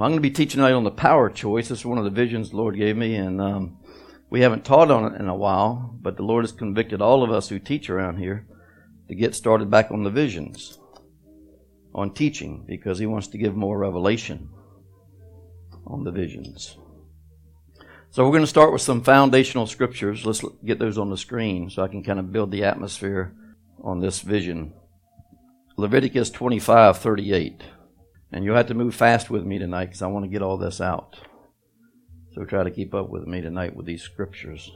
Well, I'm going to be teaching tonight on the power choice. This is one of the visions the Lord gave me, and um, we haven't taught on it in a while, but the Lord has convicted all of us who teach around here to get started back on the visions, on teaching, because He wants to give more revelation on the visions. So we're going to start with some foundational scriptures. Let's get those on the screen so I can kind of build the atmosphere on this vision. Leviticus 25 38. And you'll have to move fast with me tonight because I want to get all this out. So try to keep up with me tonight with these scriptures.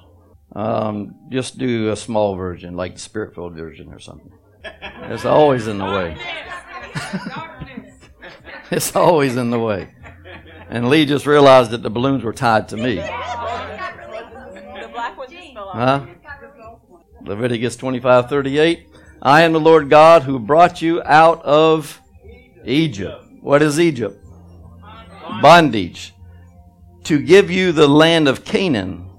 Um, just do a small version, like the spirit filled version or something. It's always in the way. it's always in the way. And Lee just realized that the balloons were tied to me. Huh? Leviticus 25 38. I am the Lord God who brought you out of Egypt. What is Egypt? Bondage. To give you the land of Canaan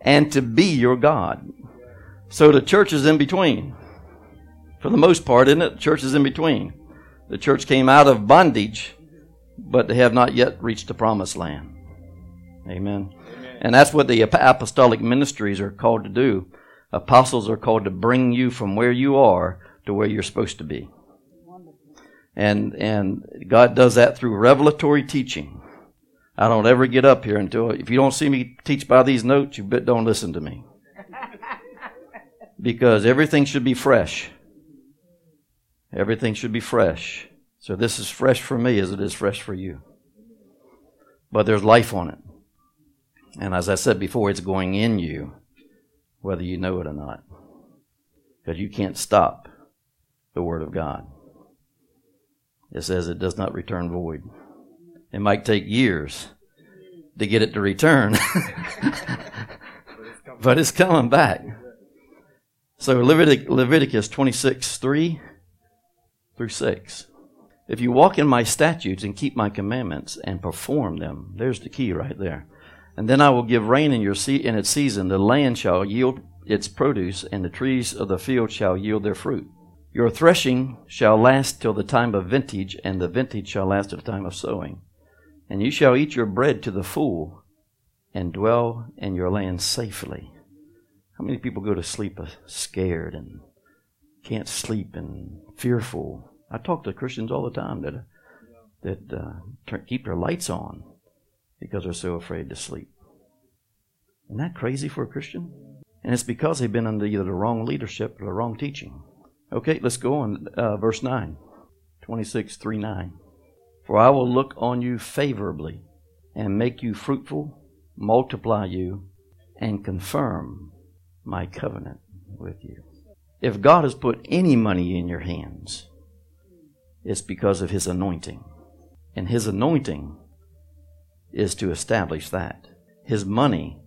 and to be your God. So the church is in between. For the most part, isn't it? The church is in between. The church came out of bondage, but they have not yet reached the promised land. Amen. Amen. And that's what the apostolic ministries are called to do. Apostles are called to bring you from where you are to where you're supposed to be. And, and God does that through revelatory teaching. I don't ever get up here until, if you don't see me teach by these notes, you don't listen to me. because everything should be fresh. Everything should be fresh. So this is fresh for me as it is fresh for you. But there's life on it. And as I said before, it's going in you, whether you know it or not. Because you can't stop the Word of God. It says it does not return void. It might take years to get it to return, but it's coming back. So Levitic- Leviticus 26 3 through 6. If you walk in my statutes and keep my commandments and perform them, there's the key right there. And then I will give rain in your se- in its season. The land shall yield its produce, and the trees of the field shall yield their fruit. Your threshing shall last till the time of vintage, and the vintage shall last till the time of sowing. And you shall eat your bread to the full, and dwell in your land safely. How many people go to sleep scared and can't sleep and fearful? I talk to Christians all the time that that uh, keep their lights on because they're so afraid to sleep. Isn't that crazy for a Christian? And it's because they've been under either the wrong leadership or the wrong teaching. Okay, let's go on. Uh, verse 9, 26, 3 9. For I will look on you favorably and make you fruitful, multiply you, and confirm my covenant with you. If God has put any money in your hands, it's because of His anointing. And His anointing is to establish that. His money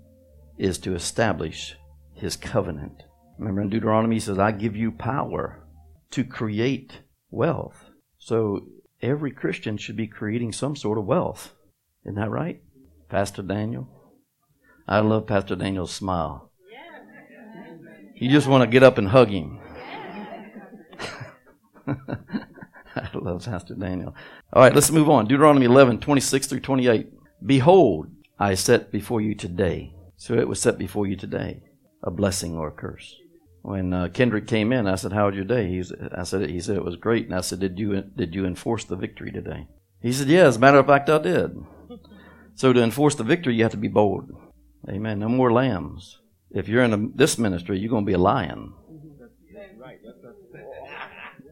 is to establish His covenant. Remember in Deuteronomy, he says, I give you power to create wealth. So every Christian should be creating some sort of wealth. Isn't that right? Pastor Daniel? I love Pastor Daniel's smile. You just want to get up and hug him. I love Pastor Daniel. All right, let's move on. Deuteronomy 11, 26 through 28. Behold, I set before you today. So it was set before you today a blessing or a curse when uh, Kendrick came in, I said, "How was your day?" He I said, "He said it was great." And I said, "Did you did you enforce the victory today?" He said, "Yeah, as a matter of fact, I did." so to enforce the victory, you have to be bold. Amen. No more lambs. If you're in a, this ministry, you're going to be a lion.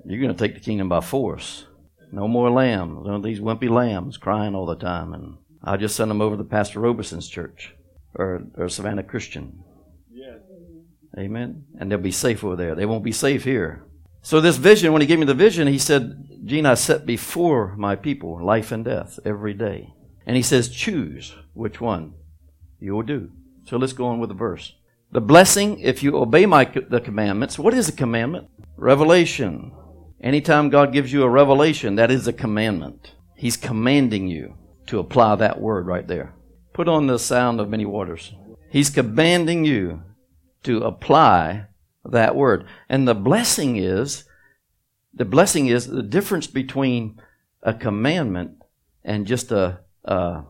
You're going to take the kingdom by force. No more lambs. None of these wimpy lambs crying all the time. And I just sent them over to Pastor Robeson's church or, or Savannah Christian. Amen. And they'll be safe over there. They won't be safe here. So this vision, when he gave me the vision, he said, Gene, I set before my people life and death every day. And he says, choose which one you will do. So let's go on with the verse. The blessing, if you obey my the commandments. What is a commandment? Revelation. Anytime God gives you a revelation, that is a commandment. He's commanding you to apply that word right there. Put on the sound of many waters. He's commanding you to apply that word. And the blessing is, the blessing is the difference between a commandment and just a, a,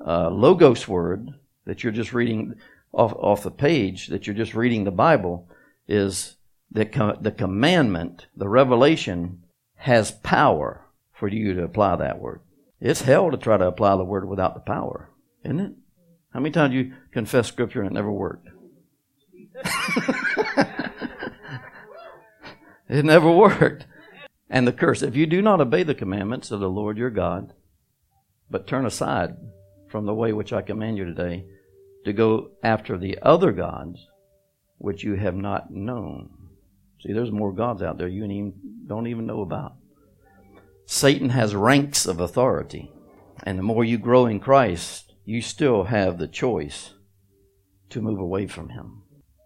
a logos word that you're just reading off, off the page, that you're just reading the Bible, is that com- the commandment, the revelation, has power for you to apply that word. It's hell to try to apply the word without the power, isn't it? How many times you confess scripture and it never worked? it never worked. And the curse if you do not obey the commandments of the Lord your God, but turn aside from the way which I command you today, to go after the other gods which you have not known. See, there's more gods out there you don't even know about. Satan has ranks of authority. And the more you grow in Christ, you still have the choice to move away from him.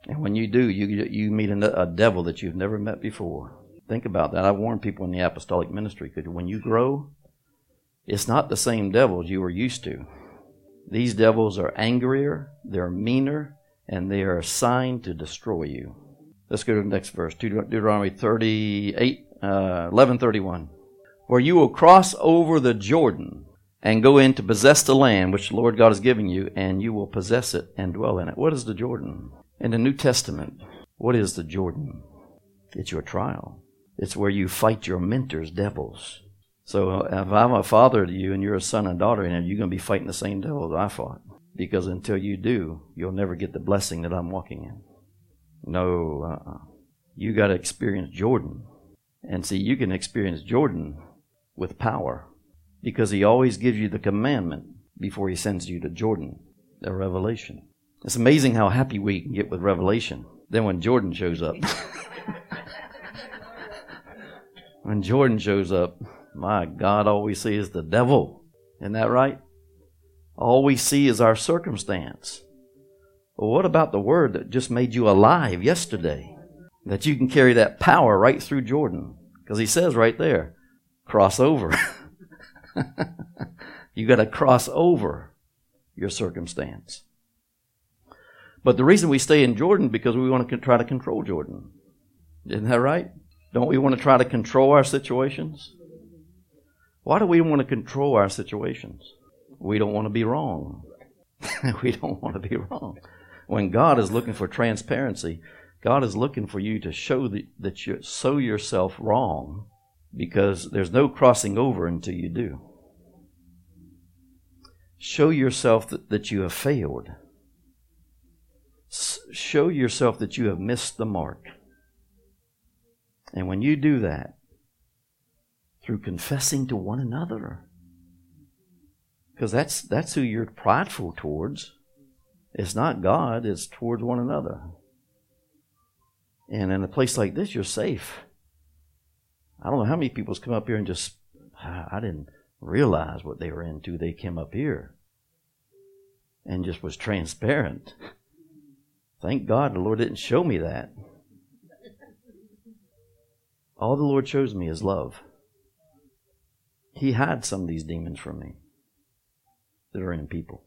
And when you do, you, you meet a, devil that you've never met before. Think about that. I warn people in the apostolic ministry because when you grow, it's not the same devils you were used to. These devils are angrier, they're meaner, and they are assigned to destroy you. Let's go to the next verse, Deuteronomy 38, uh, 1131. Where you will cross over the Jordan and go in to possess the land which the Lord God is giving you, and you will possess it and dwell in it. What is the Jordan? In the New Testament, what is the Jordan? It's your trial. It's where you fight your mentors, devils. So if I'm a father to you and you're a son and daughter, and you're going to be fighting the same devils I fought. Because until you do, you'll never get the blessing that I'm walking in. No, uh-uh. you got to experience Jordan. And see, you can experience Jordan with power because he always gives you the commandment before he sends you to Jordan, the revelation. It's amazing how happy we can get with revelation. Then when Jordan shows up, when Jordan shows up, my God, all we see is the devil. Isn't that right? All we see is our circumstance. Well, what about the word that just made you alive yesterday? That you can carry that power right through Jordan. Because he says right there, cross over. you got to cross over your circumstance. But the reason we stay in Jordan because we want to try to control Jordan. Isn't that right? Don't we want to try to control our situations? Why do we want to control our situations? We don't want to be wrong. we don't want to be wrong. When God is looking for transparency, God is looking for you to show the, that you sow yourself wrong because there's no crossing over until you do. Show yourself that, that you have failed. Show yourself that you have missed the mark. And when you do that, through confessing to one another. Because that's, that's who you're prideful towards. It's not God, it's towards one another. And in a place like this, you're safe. I don't know how many people's come up here and just, ah, I didn't realize what they were into. They came up here and just was transparent. Thank God the Lord didn't show me that. All the Lord shows me is love. He hides some of these demons from me that are in people.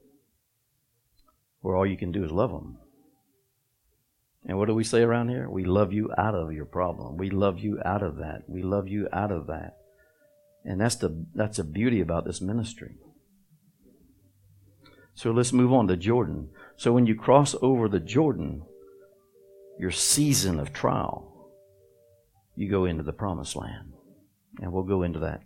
Where all you can do is love them. And what do we say around here? We love you out of your problem. We love you out of that. We love you out of that. And that's the that's the beauty about this ministry. So let's move on to Jordan. So when you cross over the Jordan, your season of trial, you go into the promised land. And we'll go into that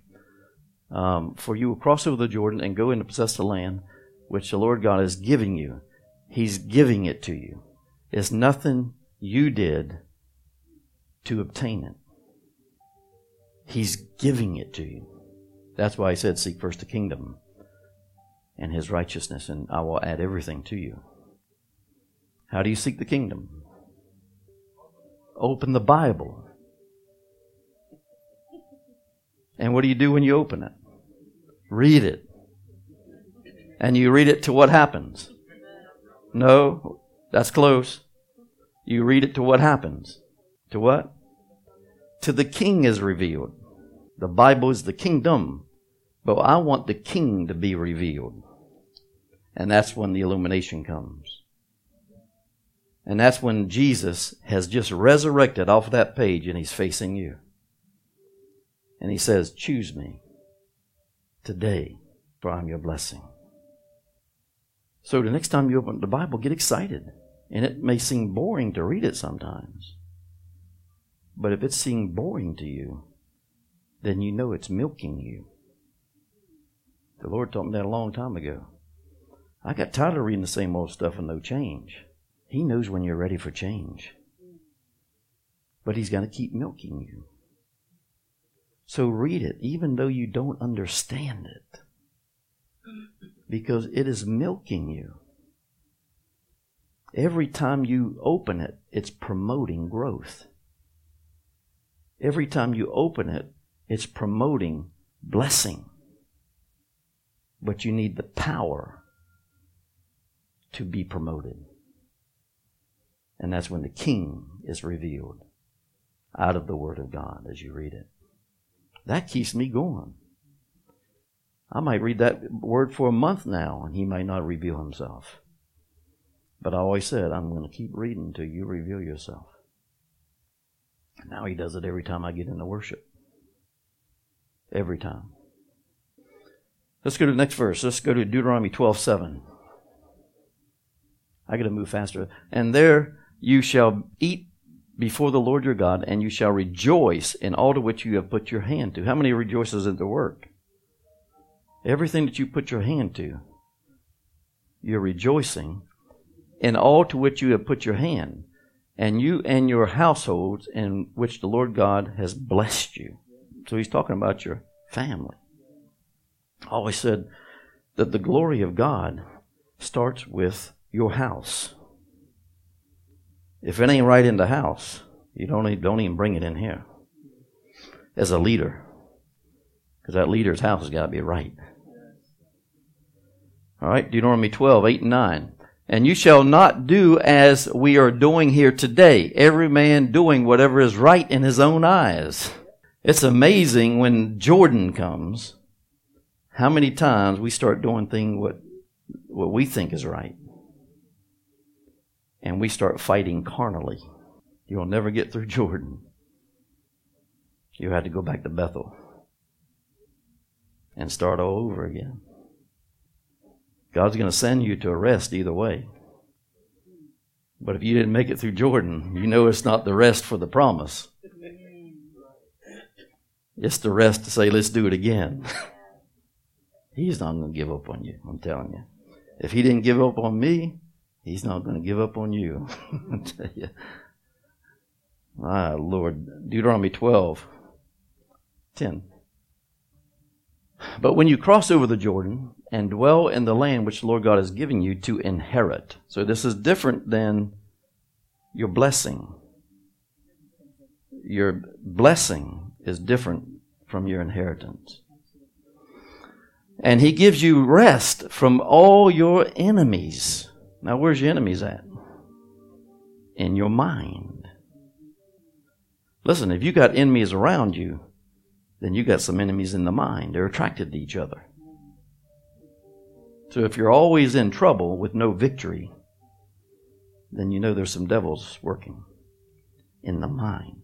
um, for you will cross over the Jordan and go in to possess the land which the Lord God is giving you. He's giving it to you. It's nothing you did to obtain it. He's giving it to you. That's why I said, Seek first the kingdom and his righteousness, and I will add everything to you. How do you seek the kingdom? Open the Bible. And what do you do when you open it? Read it. And you read it to what happens? No, that's close. You read it to what happens? To what? To the king is revealed. The Bible is the kingdom, but I want the king to be revealed. And that's when the illumination comes. And that's when Jesus has just resurrected off of that page and he's facing you. And he says, Choose me today. for I'm your blessing. So the next time you open the Bible, get excited. And it may seem boring to read it sometimes. But if it seems boring to you, then you know it's milking you. The Lord taught me that a long time ago. I got tired of reading the same old stuff and no change. He knows when you're ready for change. But He's going to keep milking you. So read it, even though you don't understand it. Because it is milking you. Every time you open it, it's promoting growth. Every time you open it, it's promoting blessing. But you need the power to be promoted. And that's when the king is revealed out of the Word of God as you read it. That keeps me going. I might read that word for a month now, and he might not reveal himself. But I always said, I'm going to keep reading until you reveal yourself. Now he does it every time I get into worship. Every time. Let's go to the next verse. Let's go to Deuteronomy 12 7. I got to move faster. And there you shall eat before the Lord your God, and you shall rejoice in all to which you have put your hand to. How many rejoices in the work? Everything that you put your hand to, you're rejoicing in all to which you have put your hand, and you and your households in which the Lord God has blessed you. So he's talking about your family. Always said that the glory of God starts with your house. If it ain't right in the house, you don't even, don't even bring it in here as a leader. Because that leader's house has got to be right. All right, Deuteronomy 12, 8 and 9. And you shall not do as we are doing here today, every man doing whatever is right in his own eyes. It's amazing when Jordan comes, how many times we start doing things what, what we think is right. And we start fighting carnally. You'll never get through Jordan. You had to go back to Bethel and start all over again. God's going to send you to a rest either way. But if you didn't make it through Jordan, you know it's not the rest for the promise. It's the rest to say, let's do it again. he's not going to give up on you, I'm telling you. If he didn't give up on me, he's not going to give up on you. I tell you. Ah, Lord. Deuteronomy 12, 10. But when you cross over the Jordan and dwell in the land which the Lord God is giving you to inherit. So this is different than your blessing. Your blessing is different from your inheritance. And he gives you rest from all your enemies. Now, where's your enemies at? In your mind. Listen, if you got enemies around you, then you got some enemies in the mind. They're attracted to each other. So if you're always in trouble with no victory, then you know there's some devils working in the mind.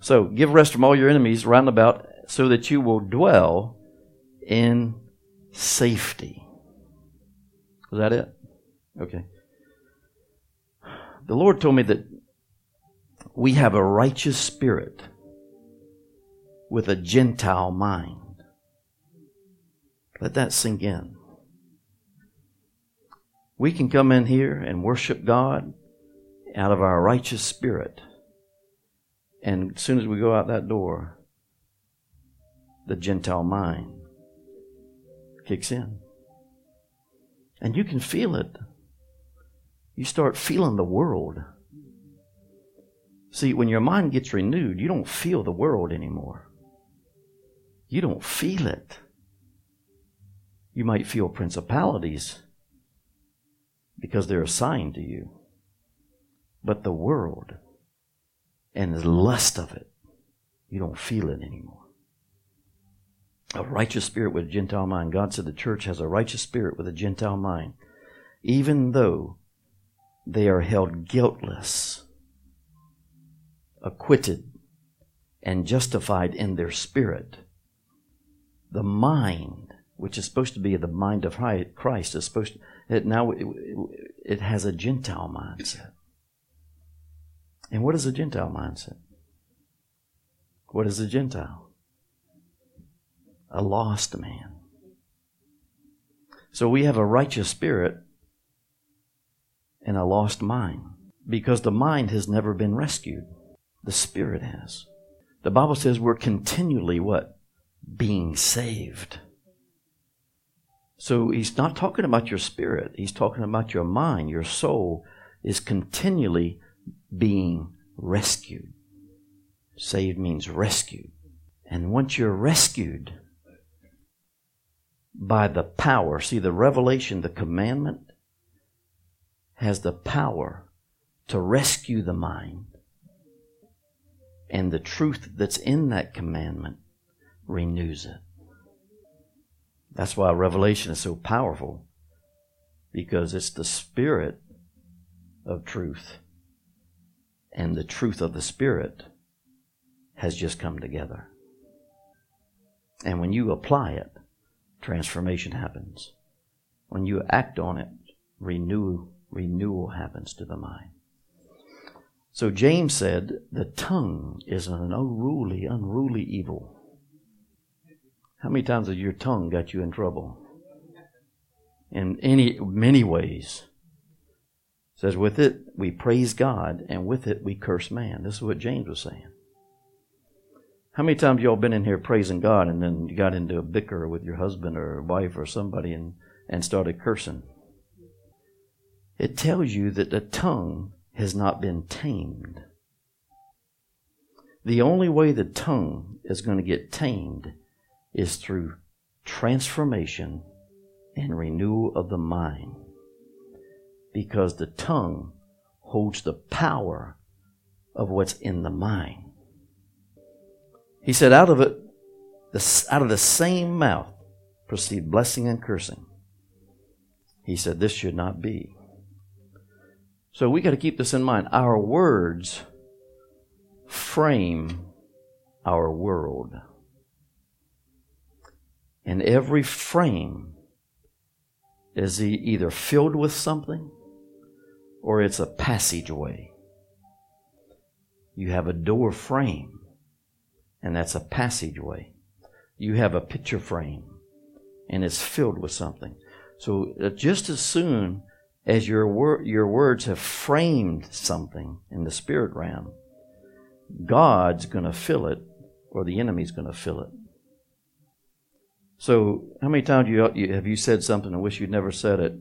So give rest from all your enemies round about so that you will dwell in safety. Is that it? Okay. The Lord told me that we have a righteous spirit with a Gentile mind. Let that sink in. We can come in here and worship God out of our righteous spirit. And as soon as we go out that door, the Gentile mind kicks in. And you can feel it. You start feeling the world. See, when your mind gets renewed, you don't feel the world anymore. You don't feel it. You might feel principalities because they're assigned to you. But the world and the lust of it, you don't feel it anymore. A righteous spirit with a Gentile mind. God said the church has a righteous spirit with a Gentile mind. Even though they are held guiltless, acquitted, and justified in their spirit, the mind which is supposed to be the mind of Christ, is supposed to, it now it, it has a Gentile mindset. And what is a Gentile mindset? What is a Gentile? A lost man. So we have a righteous spirit and a lost mind because the mind has never been rescued. The spirit has. The Bible says we're continually what? Being saved. So he's not talking about your spirit. He's talking about your mind. Your soul is continually being rescued. Saved means rescued. And once you're rescued by the power, see the revelation, the commandment has the power to rescue the mind. And the truth that's in that commandment renews it. That's why Revelation is so powerful, because it's the Spirit of truth and the truth of the Spirit has just come together. And when you apply it, transformation happens. When you act on it, renew, renewal happens to the mind. So James said, the tongue is an unruly, unruly evil. How many times has your tongue got you in trouble? In any many ways says, with it we praise God, and with it we curse man. This is what James was saying. How many times y'all been in here praising God and then you got into a bicker with your husband or wife or somebody and, and started cursing? It tells you that the tongue has not been tamed. The only way the tongue is going to get tamed is through transformation and renewal of the mind because the tongue holds the power of what's in the mind. He said, out of it, out of the same mouth proceed blessing and cursing. He said, this should not be. So we got to keep this in mind. Our words frame our world. And every frame is either filled with something or it's a passageway. You have a door frame, and that's a passageway. You have a picture frame, and it's filled with something. So uh, just as soon as your wor- your words have framed something in the spirit realm, God's going to fill it, or the enemy's going to fill it. So, how many times you, you, have you said something and wish you'd never said it?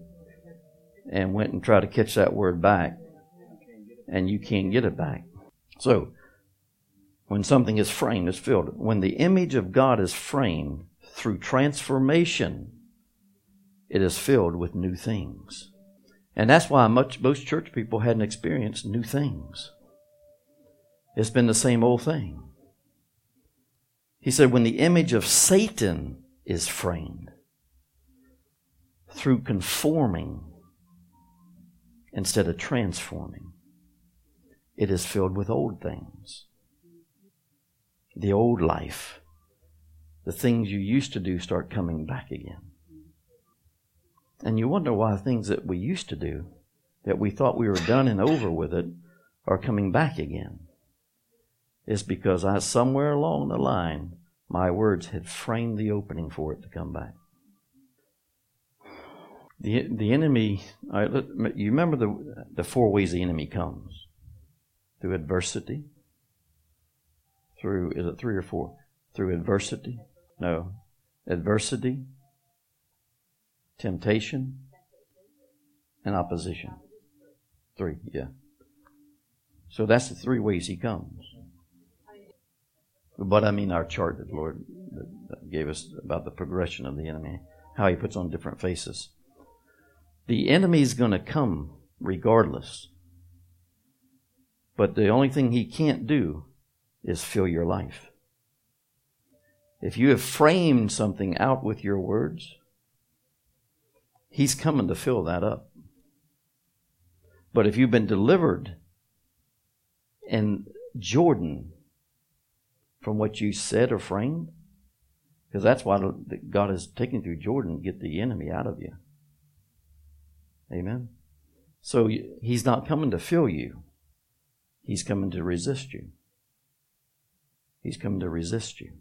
and went and tried to catch that word back, and you can't get it back. So, when something is framed, it's filled. When the image of God is framed through transformation, it is filled with new things. And that's why much, most church people hadn't experienced new things. It's been the same old thing. He said, when the image of Satan is framed through conforming instead of transforming. It is filled with old things. The old life. The things you used to do start coming back again. And you wonder why things that we used to do, that we thought we were done and over with it, are coming back again. It's because I, somewhere along the line, my words had framed the opening for it to come back. The, the enemy, you remember the, the four ways the enemy comes through adversity, through, is it three or four? Through adversity? No. Adversity, temptation, and opposition. Three, yeah. So that's the three ways he comes. But I mean our chart that the Lord gave us about the progression of the enemy, how he puts on different faces. The enemy's going to come regardless. But the only thing he can't do is fill your life. If you have framed something out with your words, he's coming to fill that up. But if you've been delivered in Jordan from what you said or framed, Because that's why God is taking through Jordan to get the enemy out of you. Amen. So he's not coming to fill you. He's coming to resist you. He's coming to resist you.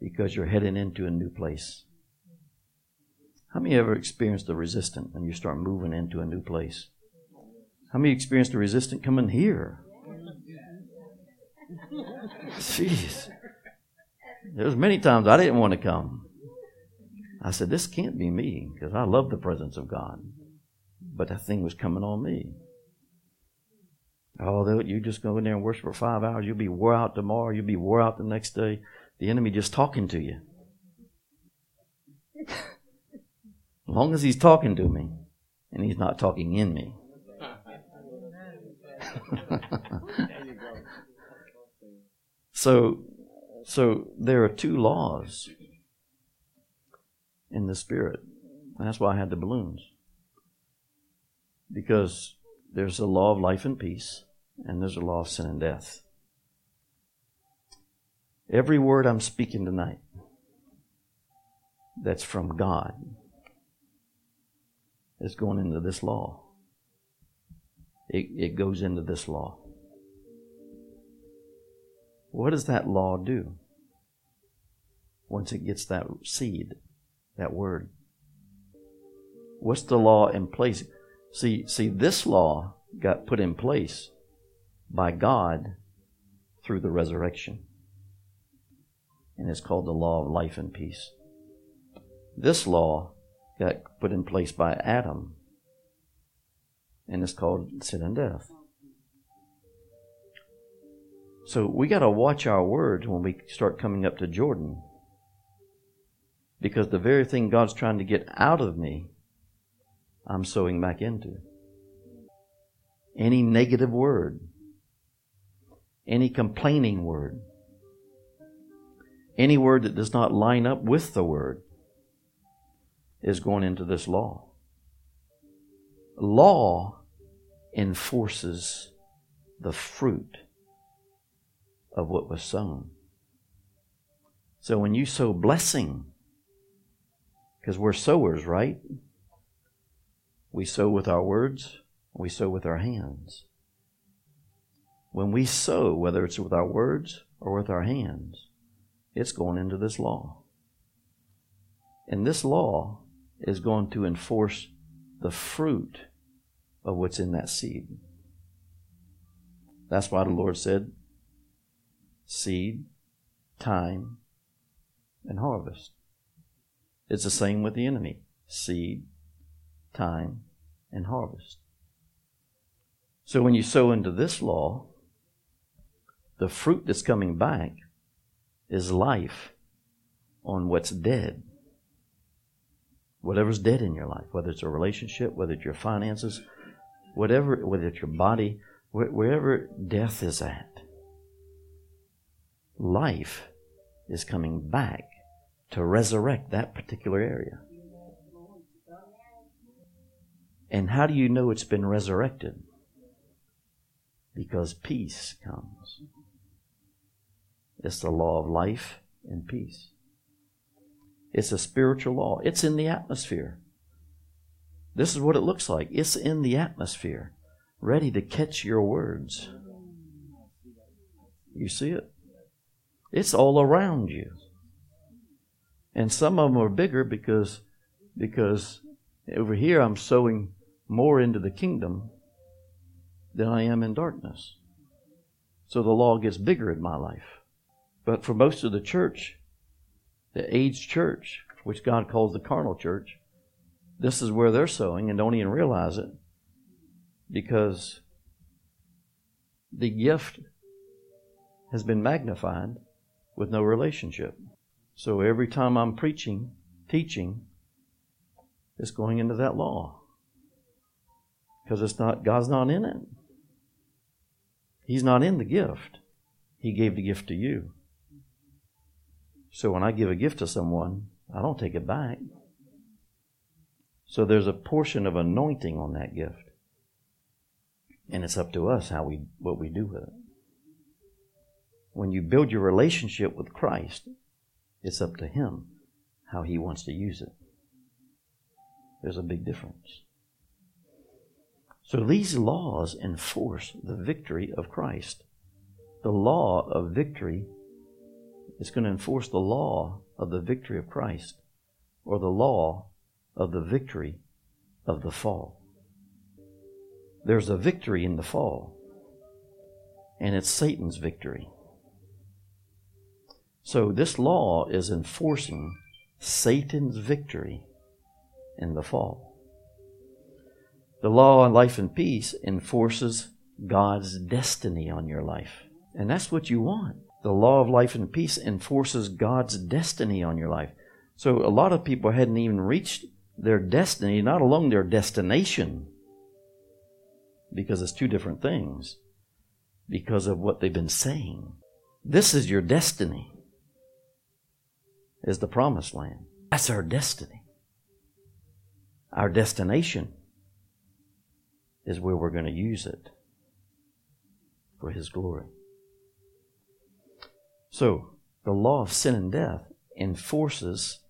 Because you're heading into a new place. How many ever experienced the resistance when you start moving into a new place? How many experienced the resistance coming here? Jeez. There was many times I didn't want to come. I said, this can't be me because I love the presence of God. But that thing was coming on me. Oh, you just go in there and worship for five hours. You'll be wore out tomorrow. You'll be wore out the next day. The enemy just talking to you. as long as he's talking to me and he's not talking in me. so so there are two laws in the spirit. And that's why I had the balloons. Because there's a law of life and peace, and there's a law of sin and death. Every word I'm speaking tonight that's from God is going into this law. It, it goes into this law. What does that law do? once it gets that seed, that word. What's the law in place? See, see, this law got put in place by God through the resurrection. And it's called the law of life and peace. This law got put in place by Adam. And it's called sin and death. So we got to watch our words when we start coming up to Jordan because the very thing God's trying to get out of me, I'm sowing back into. Any negative word, any complaining word, any word that does not line up with the word is going into this law. Law enforces the fruit of what was sown. So when you sow blessing, because we're sowers, right? We sow with our words, we sow with our hands. When we sow, whether it's with our words or with our hands, it's going into this law. And this law is going to enforce the fruit of what's in that seed. That's why the Lord said seed, time, and harvest. It's the same with the enemy seed, time, and harvest. So when you sow into this law, the fruit that's coming back is life on what's dead. Whatever's dead in your life, whether it's a relationship, whether it's your finances, whatever, whether it's your body, wherever death is at, life is coming back to resurrect that particular area. And how do you know it's been resurrected? Because peace comes. It's the law of life and peace. It's a spiritual law. It's in the atmosphere. This is what it looks like. It's in the atmosphere, ready to catch your words. You see it? It's all around you. And some of them are bigger because because over here I'm sowing more into the kingdom than I am in darkness. So the law gets bigger in my life. But for most of the church, the aged church, which God calls the carnal church, this is where they're sowing and don't even realize it because the gift has been magnified with no relationship. So every time I'm preaching, teaching, it's going into that law. Because it's not, God's not in it. He's not in the gift. He gave the gift to you. So when I give a gift to someone, I don't take it back. So there's a portion of anointing on that gift. And it's up to us how we what we do with it. When you build your relationship with Christ, It's up to Him how He wants to use it. There's a big difference. So these laws enforce the victory of Christ. The law of victory is going to enforce the law of the victory of Christ or the law of the victory of the fall. There's a victory in the fall, and it's Satan's victory. So this law is enforcing Satan's victory in the fall. The law on life and peace enforces God's destiny on your life. And that's what you want. The law of life and peace enforces God's destiny on your life. So a lot of people hadn't even reached their destiny, not alone their destination, because it's two different things, because of what they've been saying. This is your destiny, is the promised land. That's our destiny. Our destination is where we're going to use it for His glory. So, the law of sin and death enforces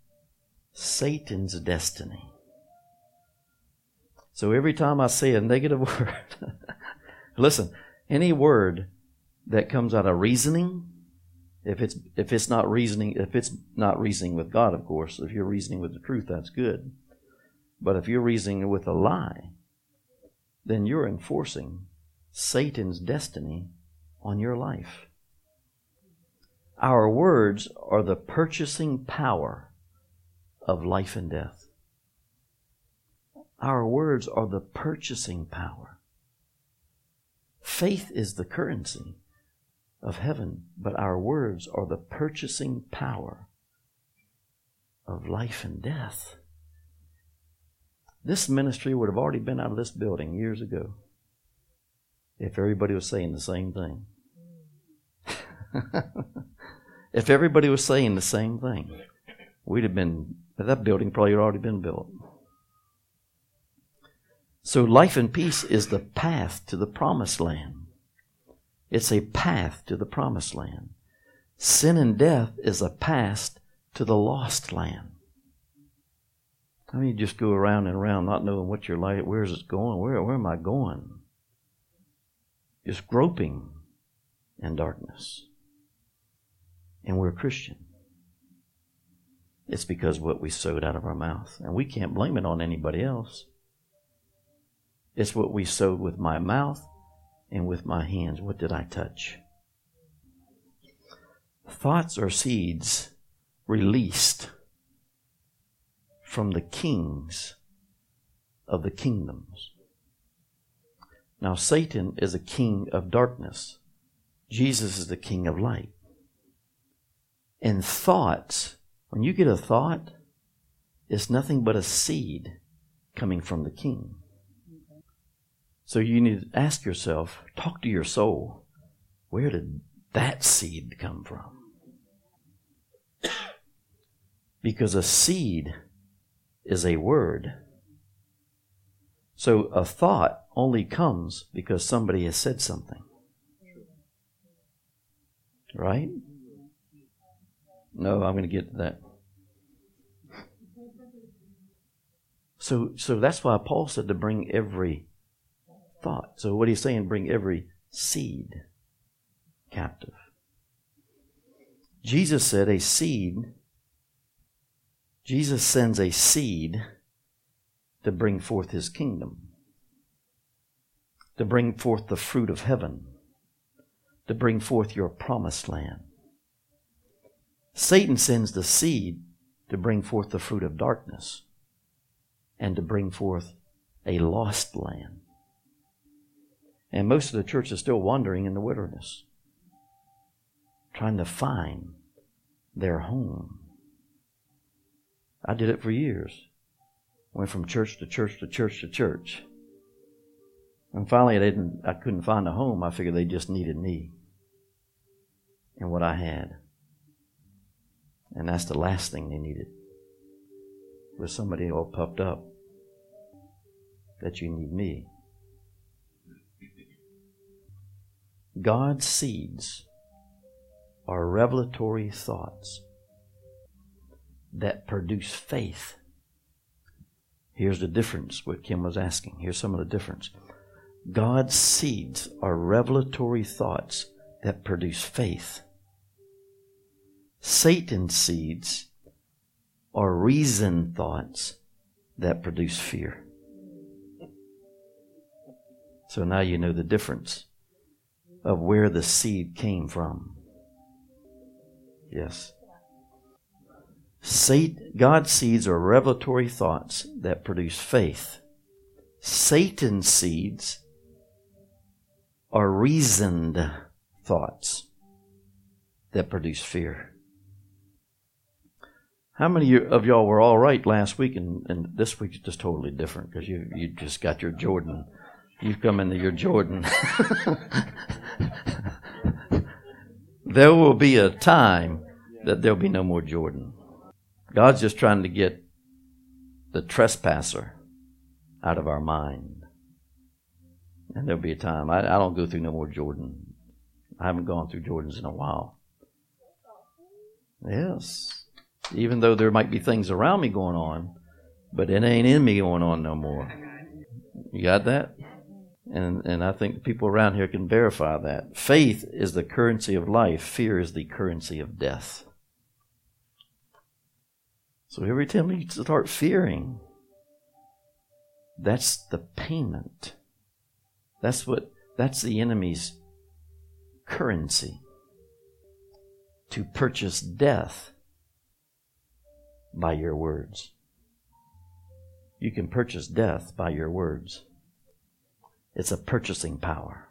Satan's destiny. So every time I say a negative word, listen, any word that comes out of reasoning, if it's if it's not reasoning, if it's not reasoning with God, of course, if you're reasoning with the truth, that's good. But if you're reasoning with a lie, then you're enforcing Satan's destiny on your life. Our words are the purchasing power of life and death. Our words are the purchasing power. Faith is the currency of heaven, but our words are the purchasing power of life and death. This ministry would have already been out of this building years ago if everybody was saying the same thing. if everybody was saying the same thing, we'd have been, that building probably had already been built. So life and peace is the path to the promised land. It's a path to the promised land. Sin and death is a path to the lost land. I mean, you just go around and around not knowing what your life, where's it going? Where, where am I going? Just groping in darkness. And we're a Christian. It's because what we sowed out of our mouth. And we can't blame it on anybody else. It's what we sowed with my mouth and with my hands. What did I touch? Thoughts are seeds released from the kings of the kingdoms. Now, Satan is a king of darkness. Jesus is the king of light. And thoughts, when you get a thought, it's nothing but a seed coming from the king. So you need to ask yourself, talk to your soul, where did that seed come from? Because a seed is a word. So a thought only comes because somebody has said something. Right? No, I'm going to get to that. So, so that's why Paul said to bring every thought. So what he's saying, bring every seed captive. Jesus said a seed Jesus sends a seed to bring forth his kingdom, to bring forth the fruit of heaven, to bring forth your promised land. Satan sends the seed to bring forth the fruit of darkness and to bring forth a lost land. And most of the church is still wandering in the wilderness, trying to find their home. I did it for years. Went from church to church to church to church. And finally, I didn't. I couldn't find a home. I figured they just needed me and what I had, and that's the last thing they needed. Was somebody all puffed up that you need me. God's seeds are revelatory thoughts that produce faith. Here's the difference, what Kim was asking. Here's some of the difference. God's seeds are revelatory thoughts that produce faith. Satan's seeds are reasoned thoughts that produce fear. So now you know the difference of where the seed came from. Yes. Satan, God's seeds are revelatory thoughts that produce faith. Satan's seeds are reasoned thoughts that produce fear. How many of y'all were all right last week, and, and this week's just totally different because you you just got your Jordan. You've come into your Jordan. there will be a time that there'll be no more Jordan. God's just trying to get the trespasser out of our mind. And there'll be a time. I, I don't go through no more Jordan. I haven't gone through Jordans in a while. Yes. Even though there might be things around me going on, but it ain't in me going on no more. You got that? And, and I think people around here can verify that. Faith is the currency of life, fear is the currency of death. So every time you start fearing, that's the payment. That's what that's the enemy's currency to purchase death by your words. You can purchase death by your words. It's a purchasing power.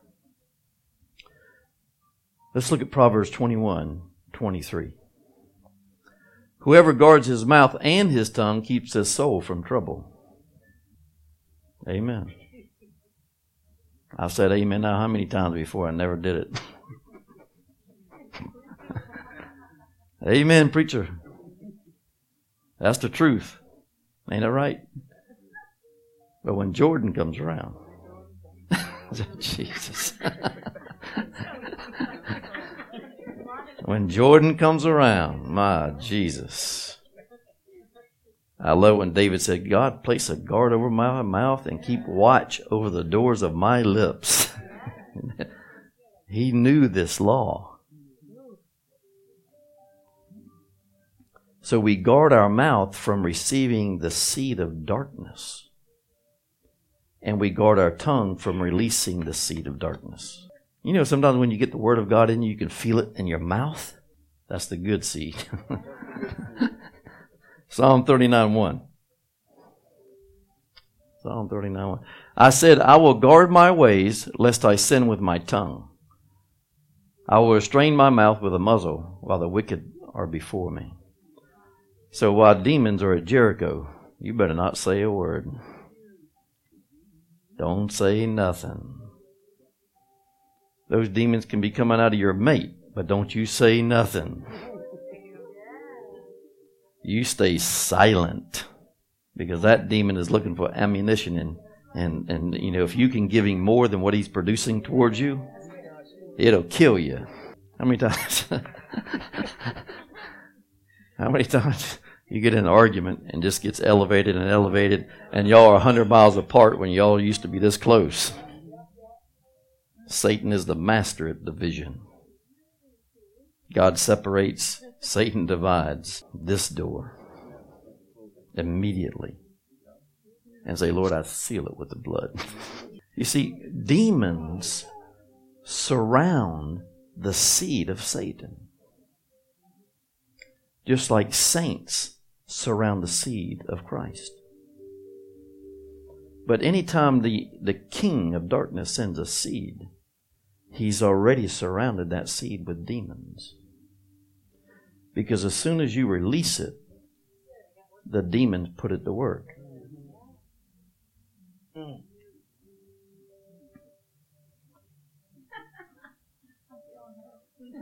Let's look at Proverbs 21 23. Whoever guards his mouth and his tongue keeps his soul from trouble. Amen. I've said amen now how many times before? I never did it. amen, preacher. That's the truth. Ain't it right? But when Jordan comes around, Jesus. when Jordan comes around, my Jesus. I love when David said, God, place a guard over my mouth and keep watch over the doors of my lips. he knew this law. So we guard our mouth from receiving the seed of darkness. And we guard our tongue from releasing the seed of darkness. You know, sometimes when you get the Word of God in you, you can feel it in your mouth. That's the good seed. Psalm 39 1. Psalm 39 1. I said, I will guard my ways, lest I sin with my tongue. I will restrain my mouth with a muzzle while the wicked are before me. So while demons are at Jericho, you better not say a word. Don't say nothing. Those demons can be coming out of your mate, but don't you say nothing. You stay silent because that demon is looking for ammunition and and and you know if you can give him more than what he's producing towards you, it'll kill you. How many times? how many times you get in an argument and just gets elevated and elevated, and y'all are a hundred miles apart when y'all used to be this close? Satan is the master at division. God separates, Satan divides this door immediately and say, Lord, I seal it with the blood. you see, demons surround the seed of Satan, just like saints surround the seed of Christ. But anytime the, the king of darkness sends a seed, he's already surrounded that seed with demons. Because as soon as you release it, the demons put it to work.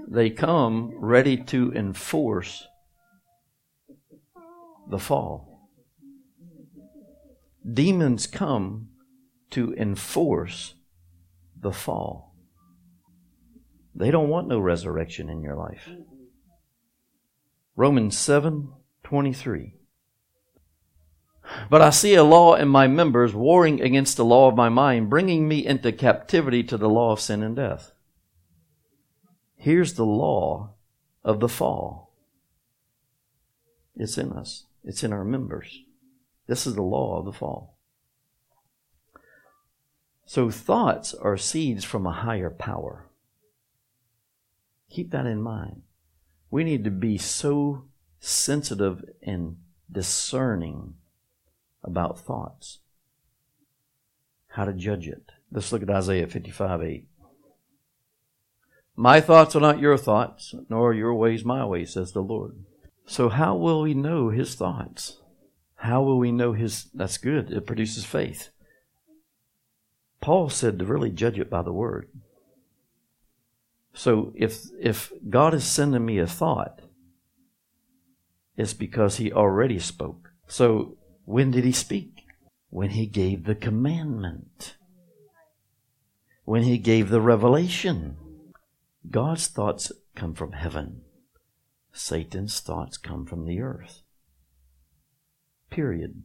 They come ready to enforce the fall. Demons come to enforce the fall. They don't want no resurrection in your life. Romans 7 23. But I see a law in my members warring against the law of my mind, bringing me into captivity to the law of sin and death. Here's the law of the fall. It's in us. It's in our members. This is the law of the fall. So thoughts are seeds from a higher power. Keep that in mind. We need to be so sensitive and discerning about thoughts. How to judge it. Let's look at Isaiah 55 8. My thoughts are not your thoughts, nor your ways my ways, says the Lord. So how will we know his thoughts? How will we know his that's good. It produces faith. Paul said to really judge it by the word. So if if God is sending me a thought, it's because he already spoke. So when did he speak? When he gave the commandment. When he gave the revelation. God's thoughts come from heaven. Satan's thoughts come from the earth. Period.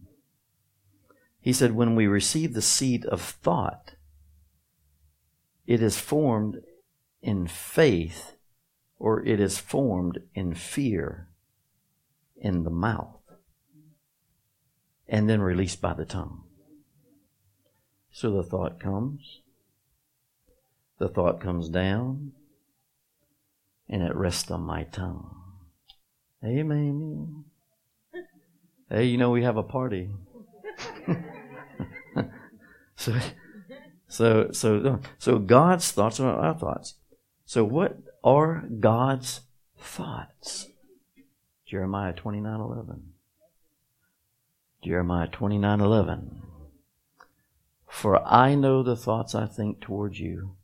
He said, when we receive the seed of thought, it is formed in faith or it is formed in fear in the mouth and then released by the tongue. So the thought comes, the thought comes down, and it rests on my tongue. Amen. Hey, you know we have a party. so, so, so, so God's thoughts are our thoughts. So, what are God's thoughts? Jeremiah twenty nine eleven. Jeremiah twenty nine eleven. For I know the thoughts I think towards you,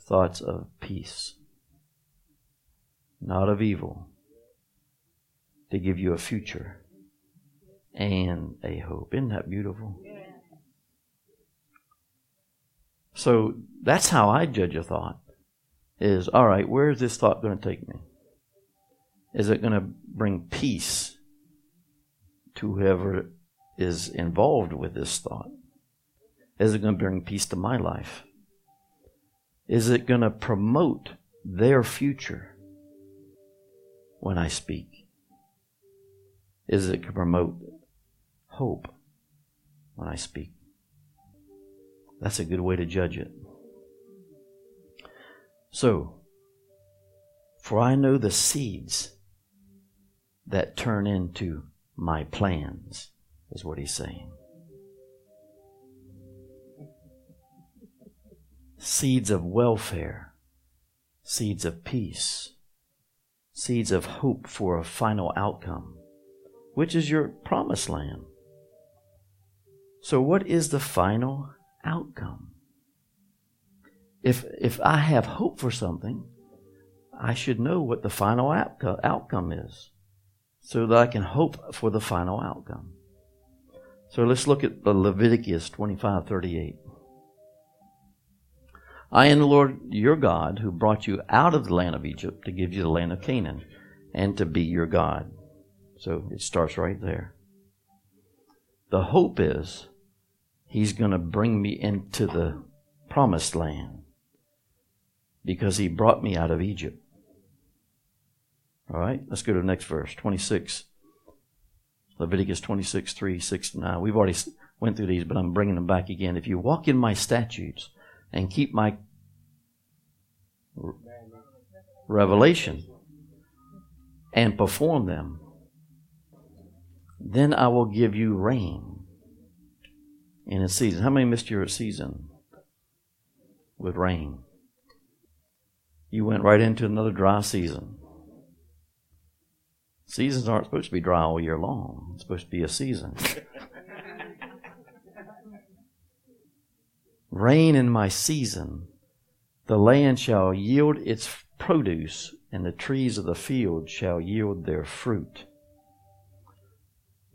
thoughts of peace, not of evil, to give you a future and a hope. Isn't that beautiful? So that's how I judge a thought. Is all right, where is this thought going to take me? Is it going to bring peace to whoever is involved with this thought? Is it going to bring peace to my life? Is it going to promote their future when I speak? Is it can promote hope when I speak? That's a good way to judge it. So, for I know the seeds that turn into my plans, is what he's saying. Seeds of welfare, seeds of peace, seeds of hope for a final outcome, which is your promised land. So, what is the final outcome. If, if I have hope for something, I should know what the final outcome is so that I can hope for the final outcome. So let's look at Leviticus 25 38. I am the Lord your God who brought you out of the land of Egypt to give you the land of Canaan and to be your God. So it starts right there. The hope is He's going to bring me into the promised land because He brought me out of Egypt. All right, let's go to the next verse, 26. Leviticus 26, 3, 6 9. We've already went through these, but I'm bringing them back again. If you walk in my statutes and keep my revelation and perform them, then I will give you rain in a season. How many missed your season with rain? You went right into another dry season. Seasons aren't supposed to be dry all year long. It's supposed to be a season. Rain in my season. The land shall yield its produce, and the trees of the field shall yield their fruit.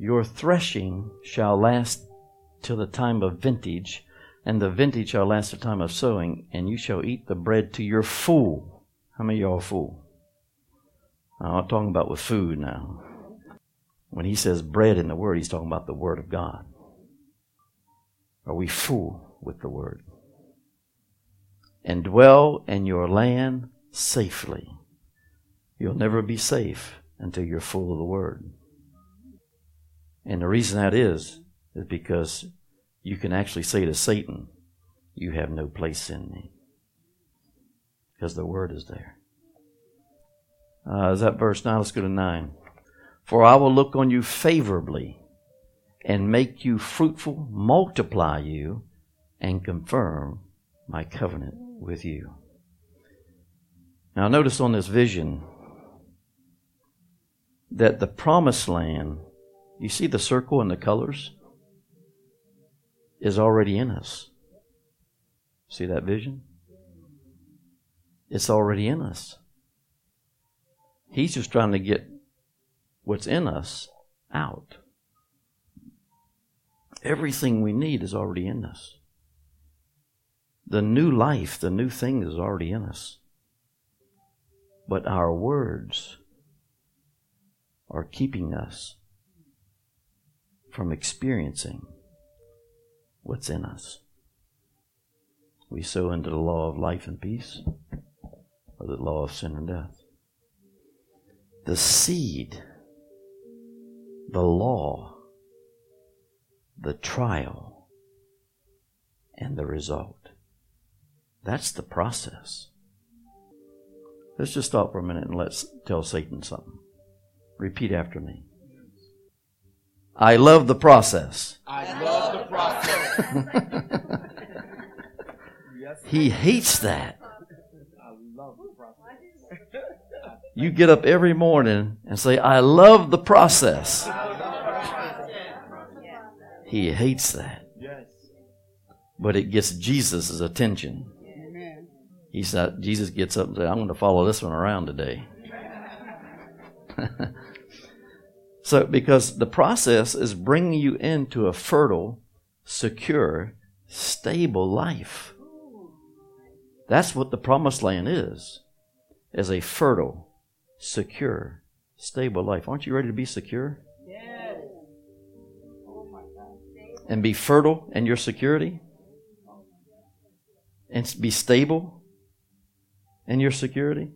Your threshing shall last till the time of vintage, and the vintage shall last the time of sowing, and you shall eat the bread to your full. How many y'all full? I'm not talking about with food now. When he says bread in the Word, he's talking about the Word of God. Are we full with the Word? And dwell in your land safely. You'll never be safe until you're full of the Word. And the reason that is, is because you can actually say to Satan, You have no place in me. Because the Word is there. Uh, is that verse 9? Let's go to 9. For I will look on you favorably and make you fruitful, multiply you, and confirm my covenant with you. Now, notice on this vision that the promised land, you see the circle and the colors, is already in us. See that vision? It's already in us. He's just trying to get what's in us out. Everything we need is already in us. The new life, the new thing is already in us. But our words are keeping us from experiencing what's in us. We sow into the law of life and peace or the law of sin and death. The seed the law, the trial, and the result. That's the process. Let's just stop for a minute and let's tell Satan something. Repeat after me. I love the process. I love the process. he hates that. You get up every morning and say, I love the process. He hates that. But it gets Jesus' attention. He said, Jesus gets up and says, I'm going to follow this one around today. so, because the process is bringing you into a fertile, secure, stable life. That's what the promised land is, is a fertile, secure, stable life. Aren't you ready to be secure? Yes. Oh my God. And be fertile in your security? And be stable in your security?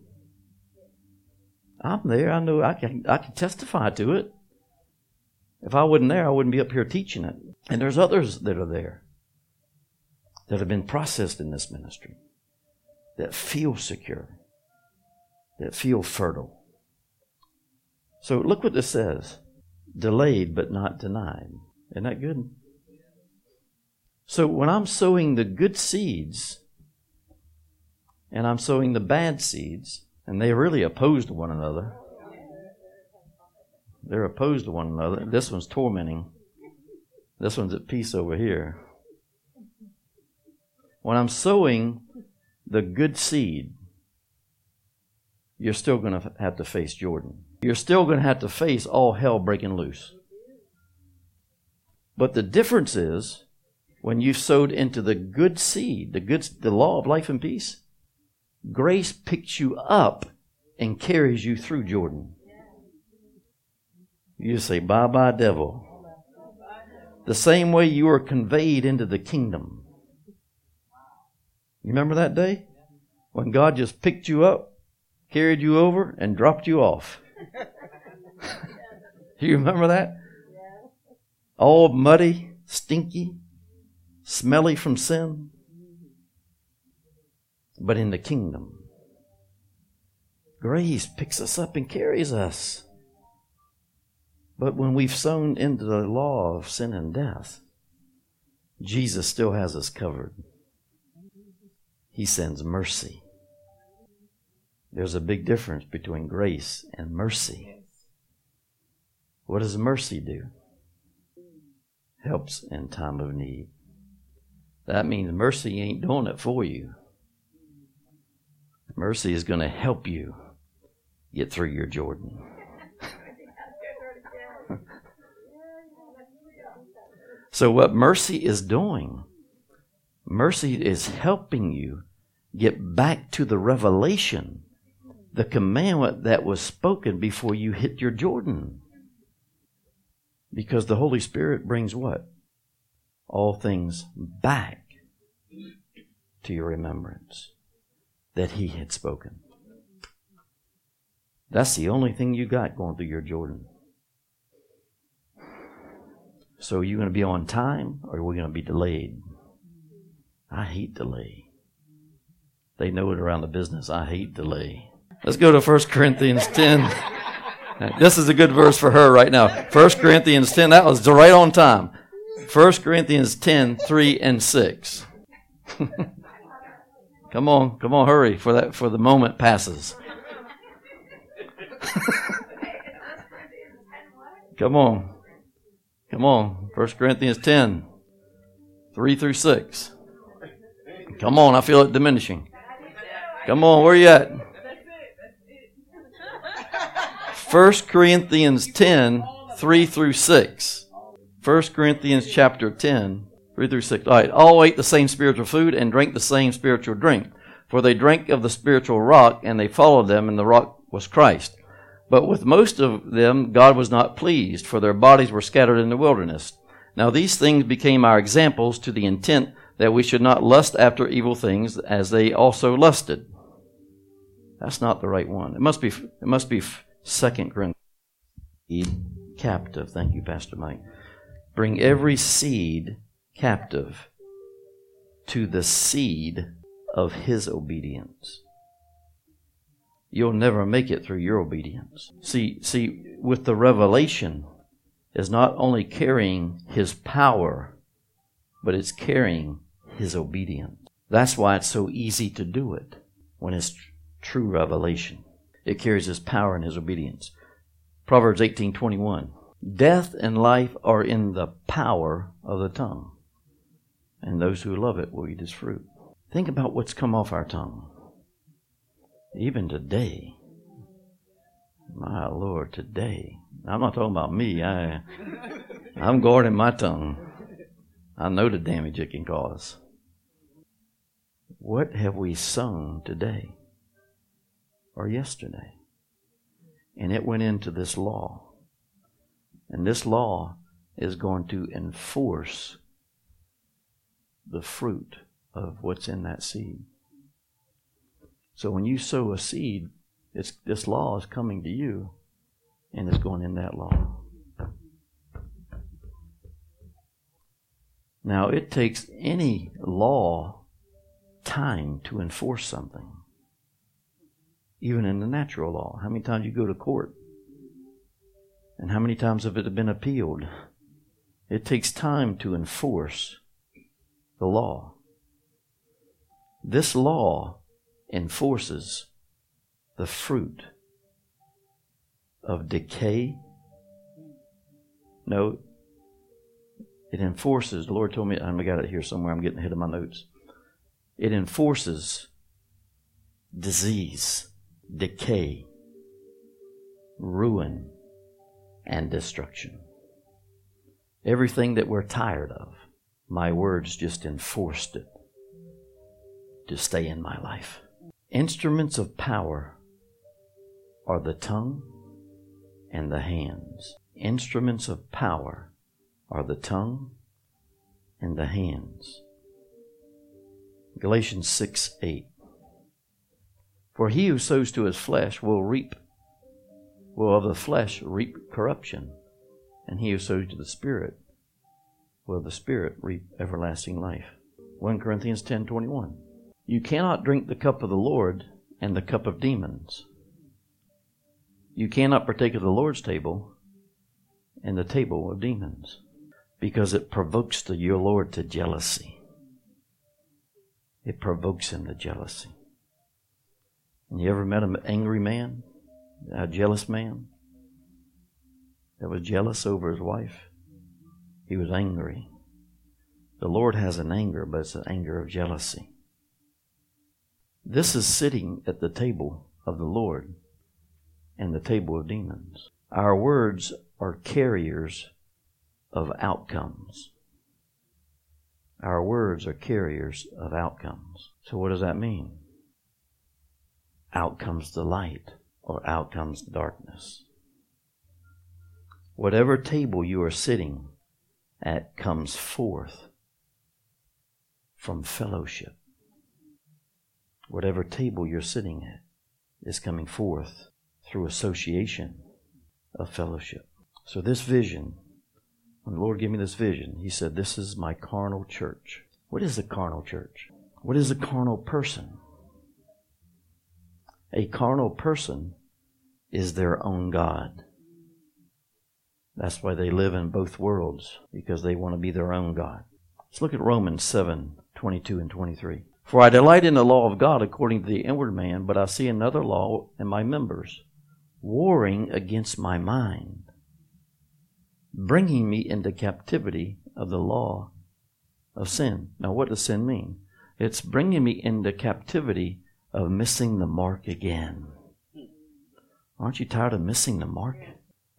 I'm there. I know I can I can testify to it. If I wasn't there, I wouldn't be up here teaching it. And there's others that are there that have been processed in this ministry that feel secure, that feel fertile. So look what this says delayed but not denied. Isn't that good? So when I'm sowing the good seeds and I'm sowing the bad seeds, and they really oppose to one another, they're opposed to one another. This one's tormenting, this one's at peace over here. When I'm sowing the good seed, you're still going to have to face Jordan you're still going to have to face all hell breaking loose. But the difference is when you've sowed into the good seed, the good the law of life and peace, grace picks you up and carries you through Jordan. You say, bye bye, devil. The same way you were conveyed into the kingdom. You remember that day? When God just picked you up, carried you over, and dropped you off. you remember that? All muddy, stinky, smelly from sin. But in the kingdom, grace picks us up and carries us. But when we've sown into the law of sin and death, Jesus still has us covered. He sends mercy. There's a big difference between grace and mercy. What does mercy do? Helps in time of need. That means mercy ain't doing it for you. Mercy is going to help you get through your Jordan. So, what mercy is doing, mercy is helping you get back to the revelation the commandment that was spoken before you hit your Jordan. Because the Holy Spirit brings what? All things back to your remembrance that He had spoken. That's the only thing you got going through your Jordan. So are you going to be on time or are we going to be delayed? I hate delay. They know it around the business. I hate delay. Let's go to 1 Corinthians 10. This is a good verse for her right now. 1 Corinthians 10, that was right on time. 1 Corinthians 10, 3 and 6. come on, come on, hurry for that for the moment passes. come on. Come on. 1 Corinthians 10, 3 through 6. Come on, I feel it diminishing. Come on, where are you at? 1 Corinthians 10, 3 through 6. 1 Corinthians chapter 10, 3 through 6. All right, all ate the same spiritual food and drank the same spiritual drink. For they drank of the spiritual rock, and they followed them, and the rock was Christ. But with most of them God was not pleased, for their bodies were scattered in the wilderness. Now these things became our examples to the intent that we should not lust after evil things as they also lusted. That's not the right one. It must be. It must be Second Corinthians. Captive. Thank you, Pastor Mike. Bring every seed captive to the seed of his obedience. You'll never make it through your obedience. See, see, with the revelation is not only carrying his power, but it's carrying his obedience. That's why it's so easy to do it when it's true revelation. It carries his power and his obedience. Proverbs 18:21. Death and life are in the power of the tongue, and those who love it will eat its fruit. Think about what's come off our tongue. Even today. My Lord, today. I'm not talking about me. I I'm guarding my tongue. I know the damage it can cause. What have we sown today? or yesterday. And it went into this law. And this law is going to enforce the fruit of what's in that seed. So when you sow a seed, this law is coming to you and it's going in that law. Now, it takes any law time to enforce something even in the natural law. How many times you go to court? And how many times have it been appealed? It takes time to enforce the law. This law enforces the fruit of decay. No, it enforces, the Lord told me, I got it here somewhere, I'm getting ahead of my notes. It enforces disease decay, ruin, and destruction. Everything that we're tired of, my words just enforced it to stay in my life. Instruments of power are the tongue and the hands. Instruments of power are the tongue and the hands. Galatians 6 8. For he who sows to his flesh will reap, will of the flesh reap corruption, and he who sows to the Spirit will the Spirit reap everlasting life. 1 Corinthians 10:21. You cannot drink the cup of the Lord and the cup of demons. You cannot partake of the Lord's table and the table of demons because it provokes the, your Lord to jealousy. It provokes him to jealousy. And you ever met an angry man? A jealous man? That was jealous over his wife? He was angry. The Lord has an anger, but it's an anger of jealousy. This is sitting at the table of the Lord and the table of demons. Our words are carriers of outcomes. Our words are carriers of outcomes. So, what does that mean? out comes the light or out comes the darkness. Whatever table you are sitting at comes forth from fellowship. Whatever table you're sitting at is coming forth through association of fellowship. So, this vision, when the Lord gave me this vision, He said, This is my carnal church. What is a carnal church? What is a carnal person? A carnal person is their own God. That's why they live in both worlds, because they want to be their own God. Let's look at Romans 7 22 and 23. For I delight in the law of God according to the inward man, but I see another law in my members, warring against my mind, bringing me into captivity of the law of sin. Now, what does sin mean? It's bringing me into captivity of missing the mark again. Aren't you tired of missing the mark?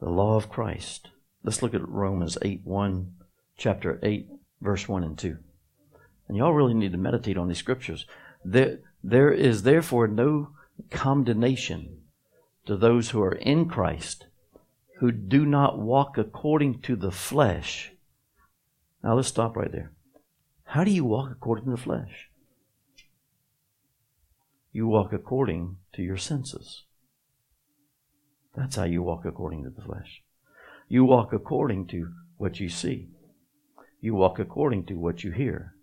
The law of Christ. Let's look at Romans 8 1, chapter 8, verse 1 and 2. And y'all really need to meditate on these scriptures. There, there is therefore no condemnation to those who are in Christ, who do not walk according to the flesh. Now let's stop right there. How do you walk according to the flesh? You walk according to your senses. That's how you walk according to the flesh. You walk according to what you see. You walk according to what you hear.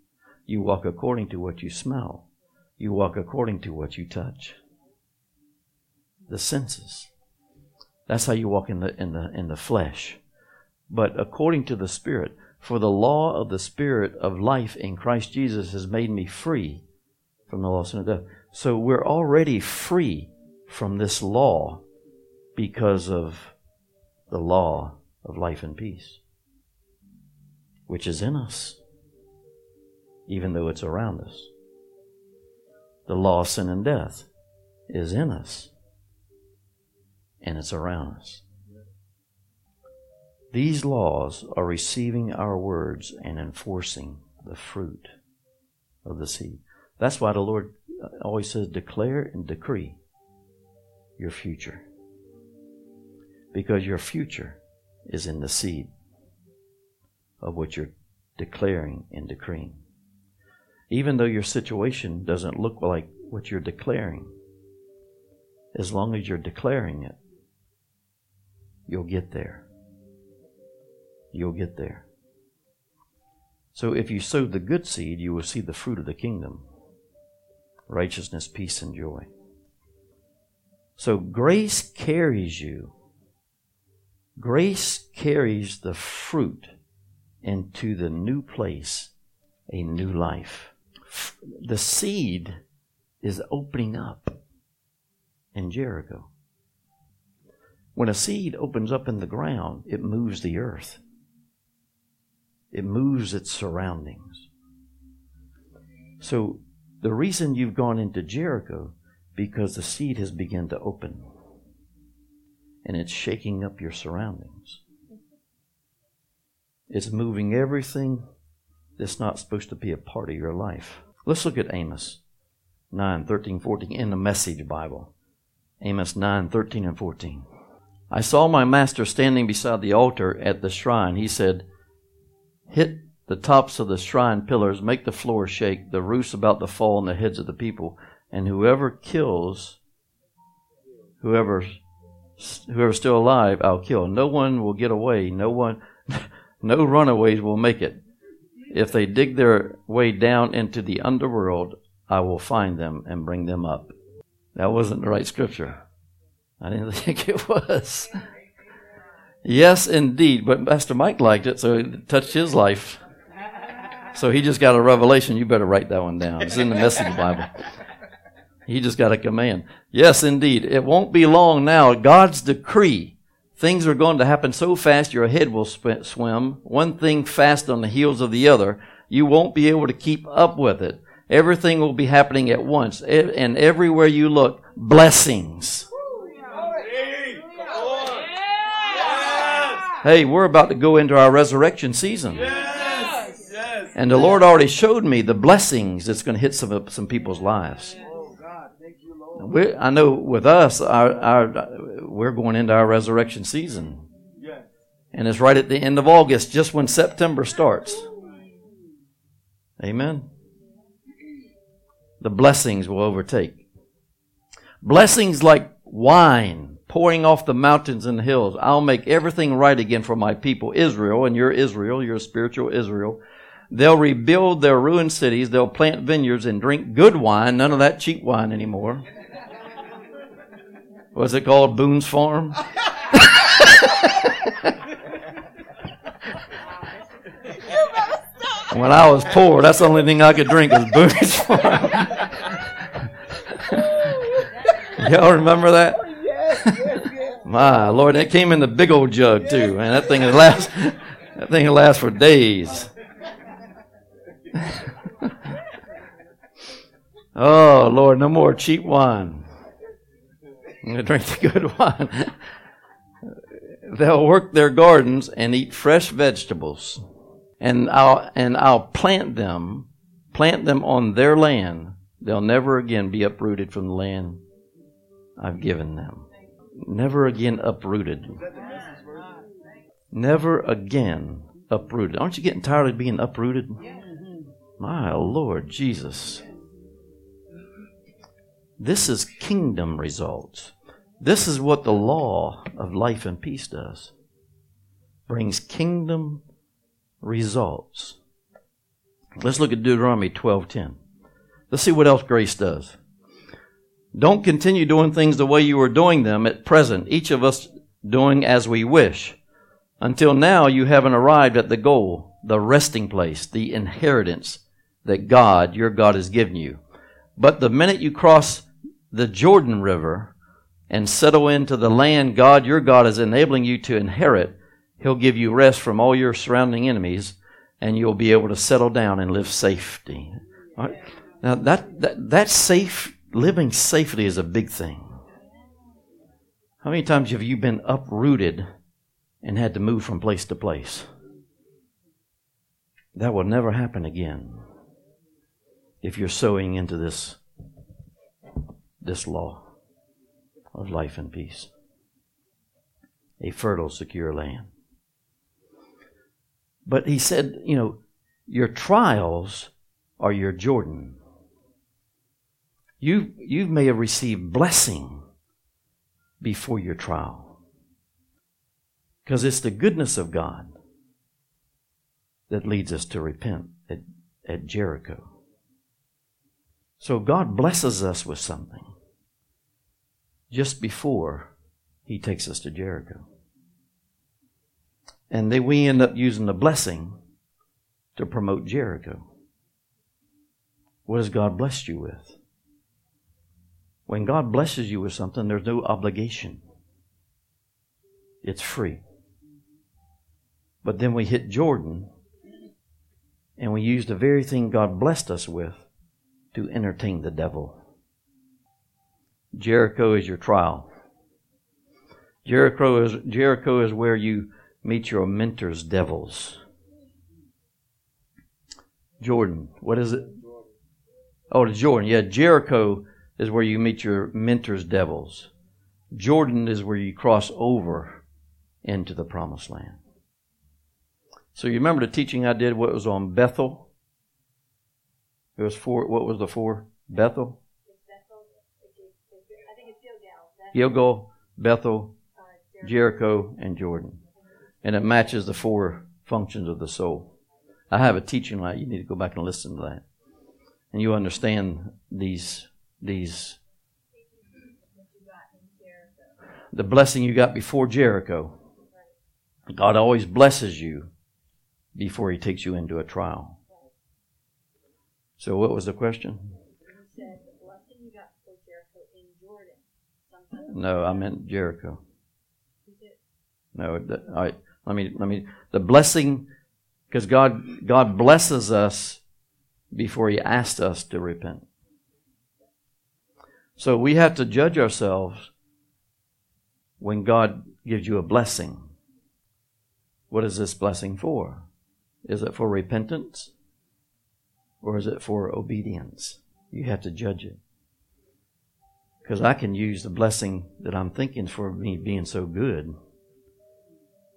You walk according to what you smell. You walk according to what you touch. The senses. That's how you walk in the in the in the flesh. But according to the Spirit, for the law of the Spirit of life in Christ Jesus has made me free from the law of sin and death. So we're already free from this law because of the law of life and peace, which is in us even though it's around us. The law of sin and death is in us, and it's around us. These laws are receiving our words and enforcing the fruit of the seed. That's why the Lord always says, declare and decree your future. Because your future is in the seed of what you're declaring and decreeing even though your situation doesn't look like what you're declaring, as long as you're declaring it, you'll get there. You'll get there. So if you sow the good seed, you will see the fruit of the kingdom righteousness, peace, and joy. So grace carries you. Grace carries the fruit into the new place, a new life the seed is opening up in Jericho. When a seed opens up in the ground, it moves the earth. It moves its surroundings. So the reason you've gone into Jericho because the seed has begun to open and it's shaking up your surroundings. It's moving everything that's not supposed to be a part of your life. Let's look at Amos 9, 13, 14 in the Message Bible. Amos 9, 13, and 14. I saw my master standing beside the altar at the shrine. He said, Hit the tops of the shrine pillars, make the floor shake, the roofs about to fall on the heads of the people, and whoever kills, whoever whoever's still alive, I'll kill. No one will get away. No one, no runaways will make it. If they dig their way down into the underworld, I will find them and bring them up. That wasn't the right scripture. I didn't think it was. Yes, indeed. But Pastor Mike liked it, so it touched his life. So he just got a revelation. You better write that one down. It's in the Message Bible. He just got a command. Yes, indeed. It won't be long now. God's decree Things are going to happen so fast your head will sp- swim, one thing fast on the heels of the other. You won't be able to keep up with it. Everything will be happening at once. And everywhere you look, blessings. Hey, we're about to go into our resurrection season. And the Lord already showed me the blessings that's going to hit some, some people's lives. We, I know with us, our, our, we're going into our resurrection season. And it's right at the end of August, just when September starts. Amen. The blessings will overtake. Blessings like wine pouring off the mountains and the hills. I'll make everything right again for my people, Israel, and you're Israel, you're spiritual Israel. They'll rebuild their ruined cities. They'll plant vineyards and drink good wine, none of that cheap wine anymore. What's it called? Boone's Farm? when I was poor, that's the only thing I could drink was Boone's Farm. Y'all remember that? Oh, My Lord, that came in the big old jug too, man. That thing will last. That thing will last for days. oh Lord, no more cheap wine. I'm going to drink the good wine. They'll work their gardens and eat fresh vegetables, and I'll and I'll plant them, plant them on their land. They'll never again be uprooted from the land I've given them. Never again uprooted. Never again uprooted. Aren't you getting tired of being uprooted? My Lord Jesus. This is kingdom results. This is what the law of life and peace does. Brings kingdom results. Let's look at Deuteronomy 12:10. Let's see what else grace does. Don't continue doing things the way you are doing them at present, each of us doing as we wish. Until now, you haven't arrived at the goal, the resting place, the inheritance that God, your God, has given you. But the minute you cross the Jordan River and settle into the land God, your God, is enabling you to inherit, He'll give you rest from all your surrounding enemies and you'll be able to settle down and live safety. Right? Now, that, that, that safe living safely is a big thing. How many times have you been uprooted and had to move from place to place? That will never happen again if you're sowing into this this law of life and peace. A fertile, secure land. But he said, you know, your trials are your Jordan you, you may have received blessing before your trial. Because it's the goodness of God that leads us to repent at, at Jericho. So God blesses us with something just before He takes us to Jericho. And then we end up using the blessing to promote Jericho. What has God blessed you with? When God blesses you with something, there's no obligation. It's free. But then we hit Jordan and we use the very thing God blessed us with to entertain the devil. Jericho is your trial. Jericho is, Jericho is where you meet your mentor's devils. Jordan, what is it? Oh, Jordan. Yeah, Jericho is where you meet your mentor's devils. Jordan is where you cross over into the promised land. So you remember the teaching I did what was on Bethel? It was four what was the four? Bethel? Gilgal, Bethel, uh, Jericho, and Jordan. And it matches the four functions of the soul. I have a teaching like you need to go back and listen to that. And you understand these these the blessing you got before Jericho. God always blesses you before he takes you into a trial. So what was the question? No, I meant Jericho. No. Let me let me the blessing because God God blesses us before He asked us to repent. So we have to judge ourselves when God gives you a blessing. What is this blessing for? Is it for repentance? Or is it for obedience? You have to judge it. Because I can use the blessing that I'm thinking for me being so good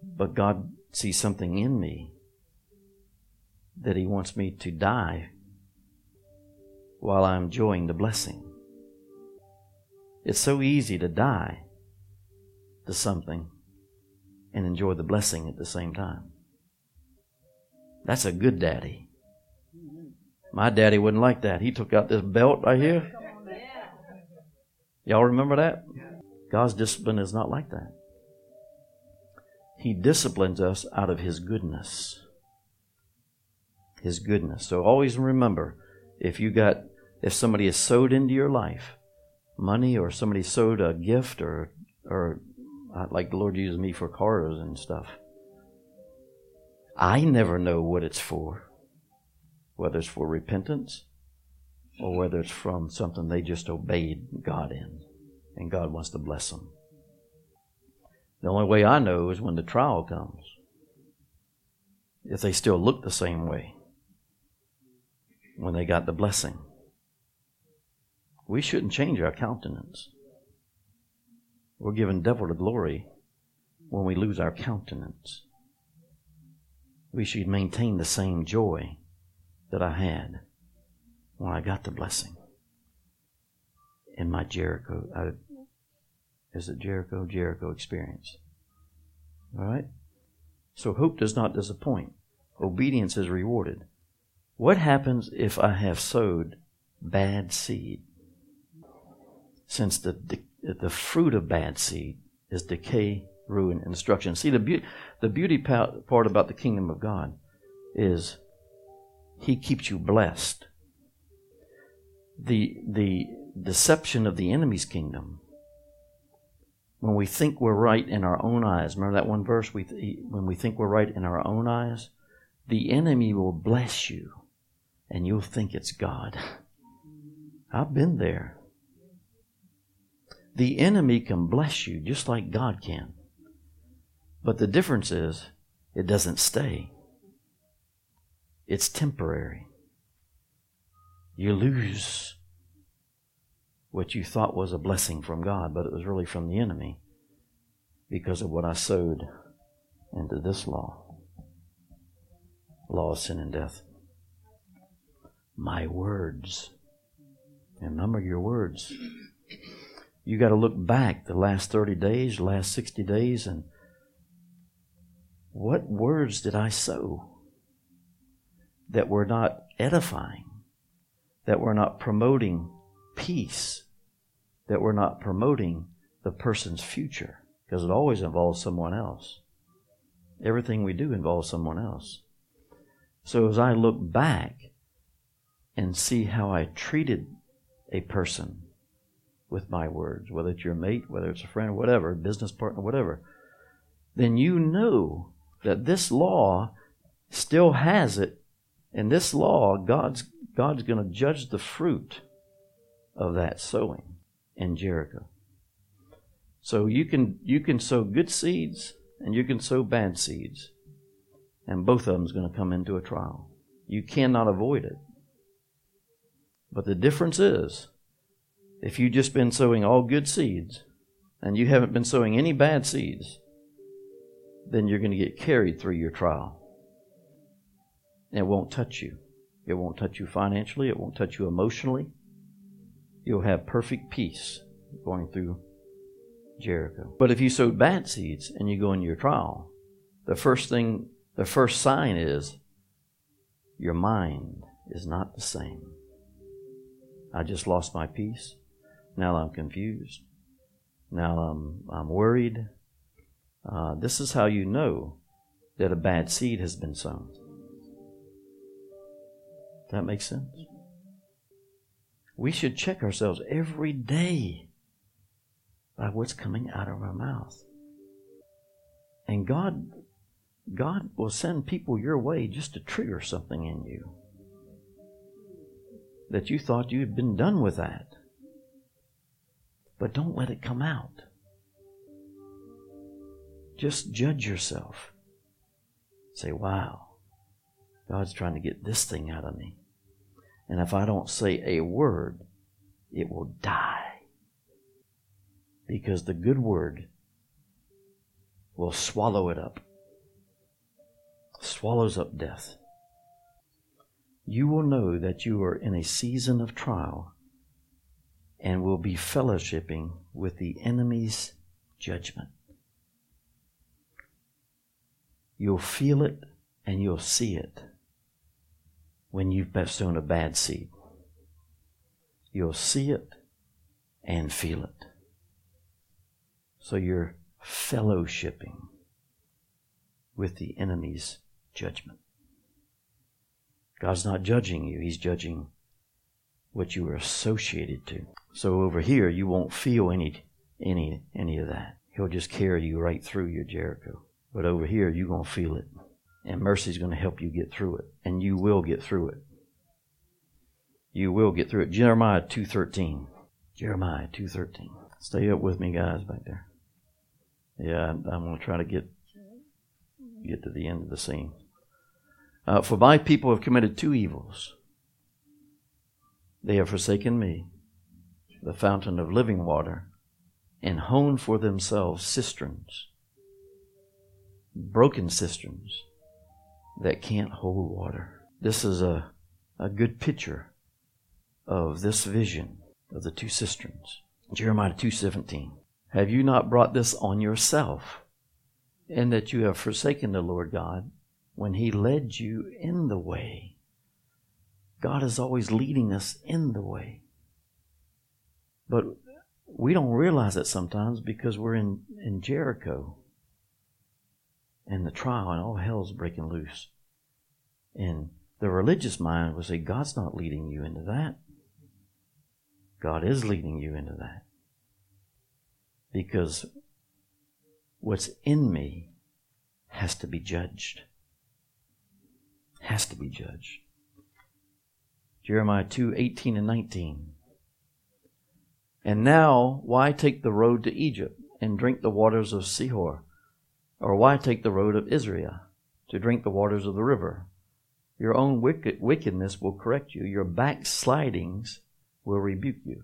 But God sees something in me that He wants me to die while I'm enjoying the blessing. It's so easy to die to something and enjoy the blessing at the same time. That's a good daddy. My daddy wouldn't like that. He took out this belt right here. Y'all remember that? God's discipline is not like that. He disciplines us out of His goodness. His goodness. So always remember if you got, if somebody has sowed into your life money or somebody sowed a gift or, or uh, like the Lord uses me for cars and stuff, I never know what it's for, whether it's for repentance or whether it's from something they just obeyed God in and God wants to bless them. The only way I know is when the trial comes. If they still look the same way when they got the blessing. We shouldn't change our countenance. We're giving devil the glory when we lose our countenance. We should maintain the same joy that I had when I got the blessing in my Jericho. I, is it Jericho? Jericho experience. All right? So hope does not disappoint. Obedience is rewarded. What happens if I have sowed bad seed? Since the, the, the fruit of bad seed is decay, ruin, and destruction. See, the, be- the beauty part about the kingdom of God is He keeps you blessed. The, the deception of the enemy's kingdom when we think we're right in our own eyes. Remember that one verse? We th- when we think we're right in our own eyes, the enemy will bless you, and you'll think it's God. I've been there. The enemy can bless you just like God can. But the difference is, it doesn't stay. It's temporary. You lose what you thought was a blessing from God, but it was really from the enemy because of what I sowed into this law law of sin and death. My words. Remember your words. You got to look back the last 30 days, last 60 days, and what words did I sow that were not edifying, that we're not promoting peace, that we're not promoting the person's future because it always involves someone else. Everything we do involves someone else. So as I look back and see how I treated a person with my words, whether it's your mate, whether it's a friend, whatever, business partner, whatever, then you know that this law still has it. And this law, God's, God's going to judge the fruit of that sowing in Jericho. So you can you can sow good seeds and you can sow bad seeds. And both of them's going to come into a trial. You cannot avoid it. But the difference is if you've just been sowing all good seeds and you haven't been sowing any bad seeds, then you're going to get carried through your trial. It won't touch you. It won't touch you financially. It won't touch you emotionally you'll have perfect peace going through Jericho. But if you sowed bad seeds and you go into your trial, the first thing, the first sign is your mind is not the same. I just lost my peace. Now I'm confused. Now I'm, I'm worried. Uh, this is how you know that a bad seed has been sown. That makes sense? we should check ourselves every day by what's coming out of our mouth. And God God will send people your way just to trigger something in you. That you thought you had been done with that. But don't let it come out. Just judge yourself. Say, wow, God's trying to get this thing out of me. And if I don't say a word, it will die. Because the good word will swallow it up swallows up death. You will know that you are in a season of trial and will be fellowshipping with the enemy's judgment. You'll feel it and you'll see it when you've sown a bad seed. You'll see it and feel it. So you're fellowshipping with the enemy's judgment. God's not judging you, He's judging what you are associated to. So over here you won't feel any any any of that. He'll just carry you right through your Jericho. But over here you're gonna feel it. And mercy is gonna help you get through it. And you will get through it. You will get through it. Jeremiah two thirteen. Jeremiah two thirteen. Stay up with me guys back there. Yeah, I'm, I'm gonna try to get get to the end of the scene. Uh, for my people have committed two evils. They have forsaken me, the fountain of living water, and honed for themselves cisterns, broken cisterns that can't hold water. This is a, a good picture of this vision of the two cisterns. Jeremiah 2:17. Have you not brought this on yourself? In that you have forsaken the Lord God when he led you in the way. God is always leading us in the way. But we don't realize it sometimes because we're in, in Jericho and the trial and all hell's breaking loose. And the religious mind will say, God's not leading you into that. God is leading you into that. Because what's in me has to be judged has to be judged. Jeremiah 2 18 and 19. And now, why take the road to Egypt and drink the waters of Shihor? Or why take the road of Israel to drink the waters of the river? Your own wicked, wickedness will correct you, your backslidings will rebuke you.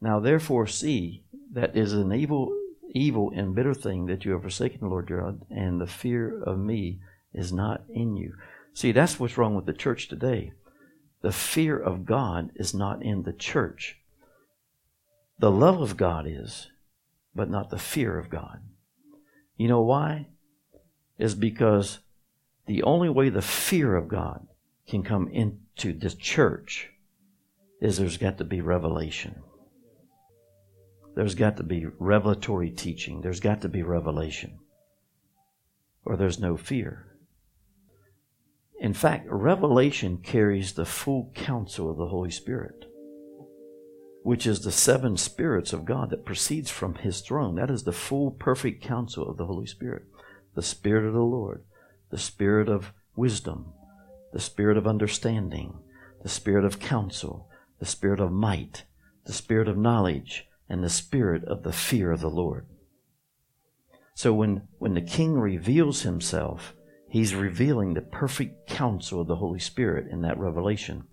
Now, therefore, see that is an evil, evil and bitter thing that you have forsaken the Lord your God, and the fear of me is not in you. See, that's what's wrong with the church today. The fear of God is not in the church. The love of God is, but not the fear of God. You know why? Is because the only way the fear of God can come into the church is there's got to be revelation. There's got to be revelatory teaching. There's got to be revelation. Or there's no fear. In fact, revelation carries the full counsel of the Holy Spirit, which is the seven spirits of God that proceeds from his throne. That is the full, perfect counsel of the Holy Spirit. The Spirit of the Lord, the Spirit of wisdom, the Spirit of understanding, the Spirit of counsel, the Spirit of might, the Spirit of knowledge, and the Spirit of the fear of the Lord. So when, when the King reveals himself, He's revealing the perfect counsel of the Holy Spirit in that revelation.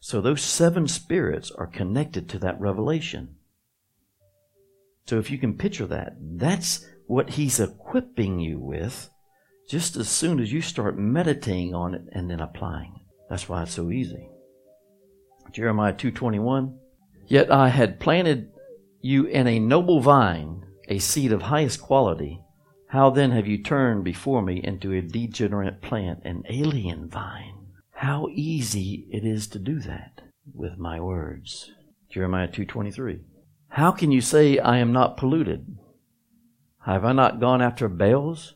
So those seven spirits are connected to that revelation. So if you can picture that, that's what he's equipping you with just as soon as you start meditating on it and then applying it. That's why it's so easy. Jeremiah 2:21 Yet I had planted you in a noble vine, a seed of highest quality, how then have you turned before me into a degenerate plant, an alien vine? How easy it is to do that with my words. Jeremiah 2:23. How can you say I am not polluted? Have I not gone after Baals?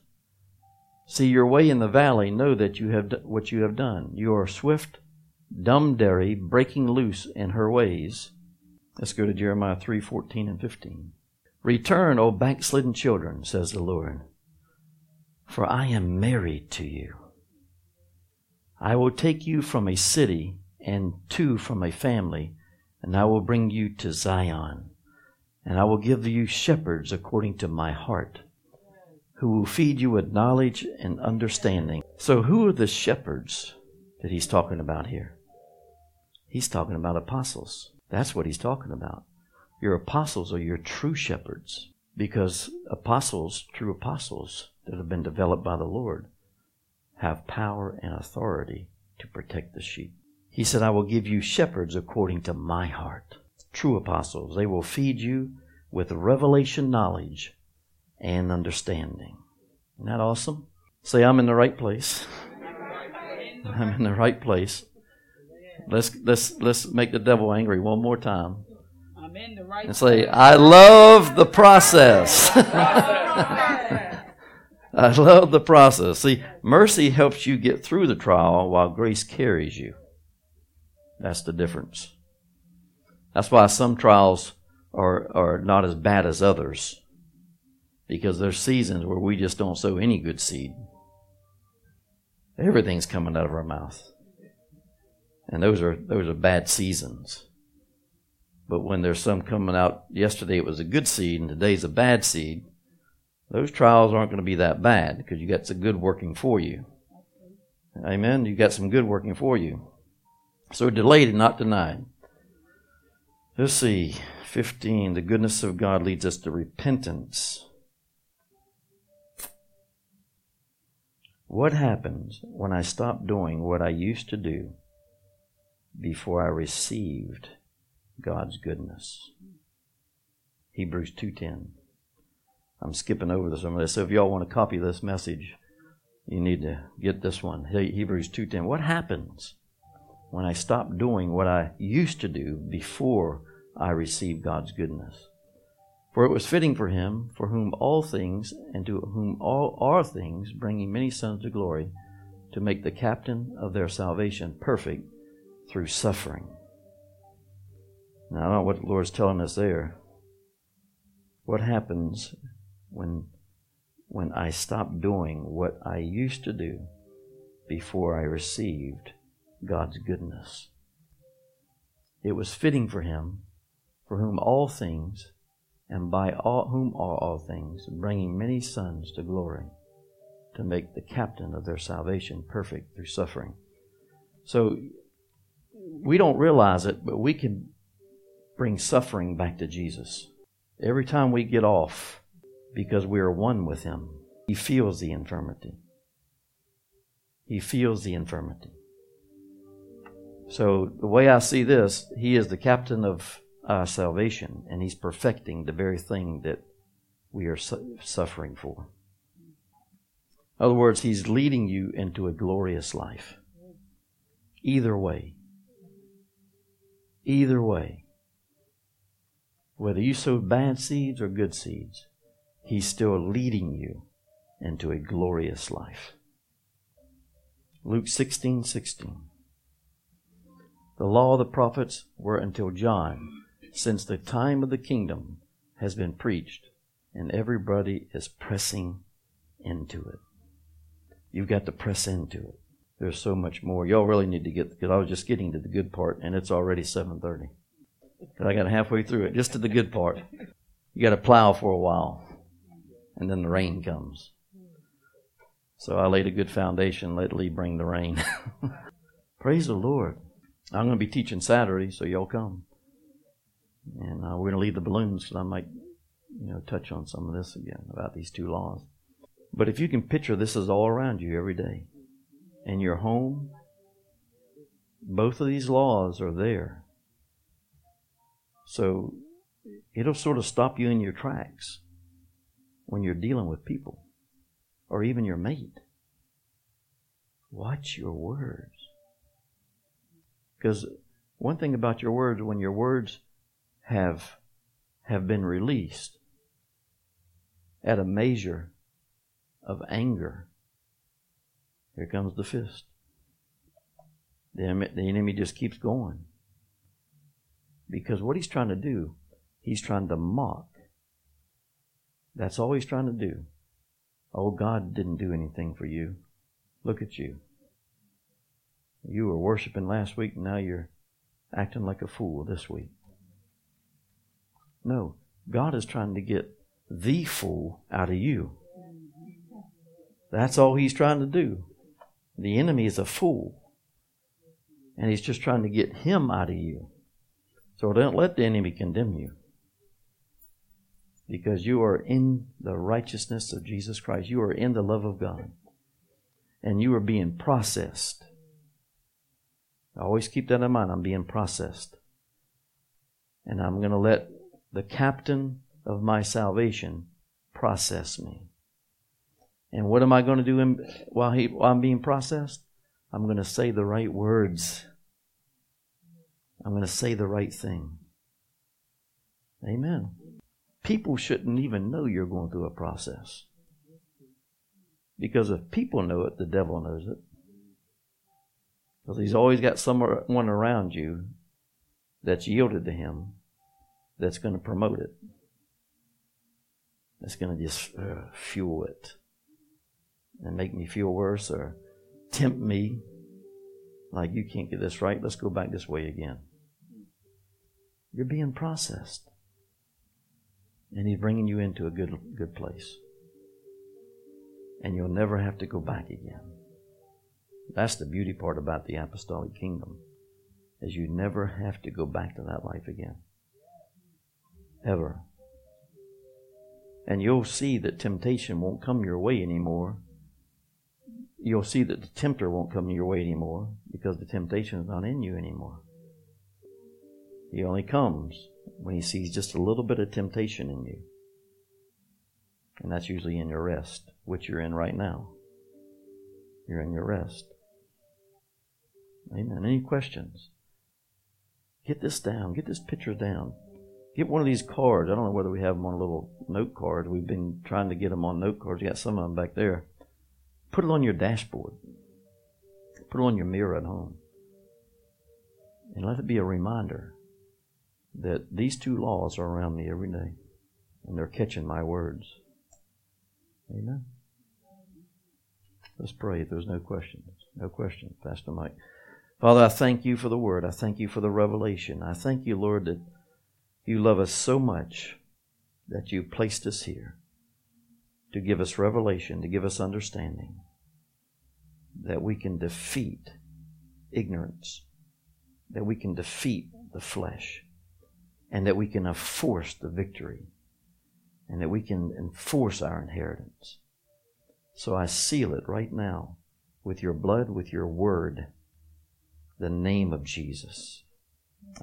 See your way in the valley, know that you have d- what you have done. You are swift, dromedary, breaking loose in her ways. Let's go to Jeremiah 3:14 and 15. Return, O backslidden children, says the Lord, for I am married to you. I will take you from a city and two from a family, and I will bring you to Zion. And I will give you shepherds according to my heart, who will feed you with knowledge and understanding. So, who are the shepherds that he's talking about here? He's talking about apostles. That's what he's talking about. Your apostles are your true shepherds because apostles, true apostles that have been developed by the Lord, have power and authority to protect the sheep. He said, I will give you shepherds according to my heart. True apostles, they will feed you with revelation knowledge and understanding. Isn't that awesome? Say, I'm in the right place. I'm in the right place. Let's let's let's make the devil angry one more time. I'm in the right And say, I love the process. I love the process. See, mercy helps you get through the trial while grace carries you. That's the difference. That's why some trials are, are not as bad as others. Because there's seasons where we just don't sow any good seed. Everything's coming out of our mouth. And those are those are bad seasons. But when there's some coming out yesterday it was a good seed and today's a bad seed, those trials aren't going to be that bad because you got some good working for you. Amen. You got some good working for you. So delayed and not denied. Let's see. 15. The goodness of God leads us to repentance. What happens when I stop doing what I used to do before I received God's goodness? Hebrews 2:10. I'm skipping over some of this. So if y'all want to copy this message, you need to get this one. Hebrews 2:10. What happens when I stop doing what I used to do before I received God's goodness? For it was fitting for him, for whom all things, and to whom all are things, bringing many sons to glory, to make the captain of their salvation perfect through suffering. Now, I don't know what the Lord's telling us there. What happens when, when I stopped doing what I used to do before I received God's goodness? It was fitting for him, for whom all things, and by all, whom are all things, bringing many sons to glory, to make the captain of their salvation perfect through suffering. So we don't realize it, but we can bring suffering back to Jesus. Every time we get off, because we are one with Him, He feels the infirmity. He feels the infirmity. So the way I see this, He is the captain of our salvation, and He's perfecting the very thing that we are su- suffering for. In other words, He's leading you into a glorious life. Either way. Either way. Whether you sow bad seeds or good seeds, He's still leading you into a glorious life. Luke 16 16. The law of the prophets were until John since the time of the kingdom has been preached and everybody is pressing into it. You've got to press into it. There's so much more. Y'all really need to get because I was just getting to the good part and it's already 7:30. But I got halfway through it, just to the good part. You got to plow for a while, and then the rain comes. So I laid a good foundation. Let Lee bring the rain. Praise the Lord. I'm going to be teaching Saturday, so y'all come and uh, we're going to leave the balloons because I might, you know, touch on some of this again about these two laws. But if you can picture this is all around you every day, in your home, both of these laws are there. So it'll sort of stop you in your tracks when you're dealing with people or even your mate. Watch your words. Because one thing about your words, when your words have, have been released at a measure of anger. Here comes the fist. The, the enemy just keeps going. Because what he's trying to do, he's trying to mock. That's all he's trying to do. Oh, God didn't do anything for you. Look at you. You were worshiping last week, and now you're acting like a fool this week. No, God is trying to get the fool out of you. That's all he's trying to do. The enemy is a fool. And he's just trying to get him out of you. So don't let the enemy condemn you. Because you are in the righteousness of Jesus Christ. You are in the love of God. and you are being processed. I Always keep that in mind. I'm being processed. And I'm going to let the captain of my salvation process me. And what am I going to do in, while, he, while I'm being processed? I'm going to say the right words. I'm going to say the right thing. Amen. People shouldn't even know you're going through a process. Because if people know it, the devil knows it. Because he's always got someone around you that's yielded to him that's going to promote it. That's going to just uh, fuel it and make me feel worse or tempt me like you can't get this right. Let's go back this way again. You're being processed. And he's bringing you into a good, good place. And you'll never have to go back again. That's the beauty part about the apostolic kingdom, is you never have to go back to that life again. Ever. And you'll see that temptation won't come your way anymore. You'll see that the tempter won't come your way anymore because the temptation is not in you anymore. He only comes when he sees just a little bit of temptation in you. And that's usually in your rest, which you're in right now. You're in your rest. Amen. Any questions? Get this down. Get this picture down. Get one of these cards. I don't know whether we have them on a little note card. We've been trying to get them on note cards. You got some of them back there. Put it on your dashboard. Put it on your mirror at home. And let it be a reminder that these two laws are around me every day. And they're catching my words. Amen. Let's pray if there's no questions. No questions, Pastor Mike. Father, I thank you for the word. I thank you for the revelation. I thank you, Lord, that you love us so much that you placed us here to give us revelation, to give us understanding, that we can defeat ignorance, that we can defeat the flesh, and that we can enforce the victory, and that we can enforce our inheritance. So I seal it right now with your blood, with your word, the name of Jesus.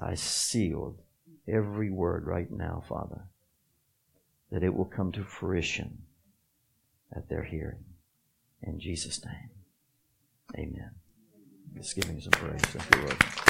I seal every word right now, Father, that it will come to fruition at their hearing. In Jesus' name, amen. Give him some praise. Thank you, Lord.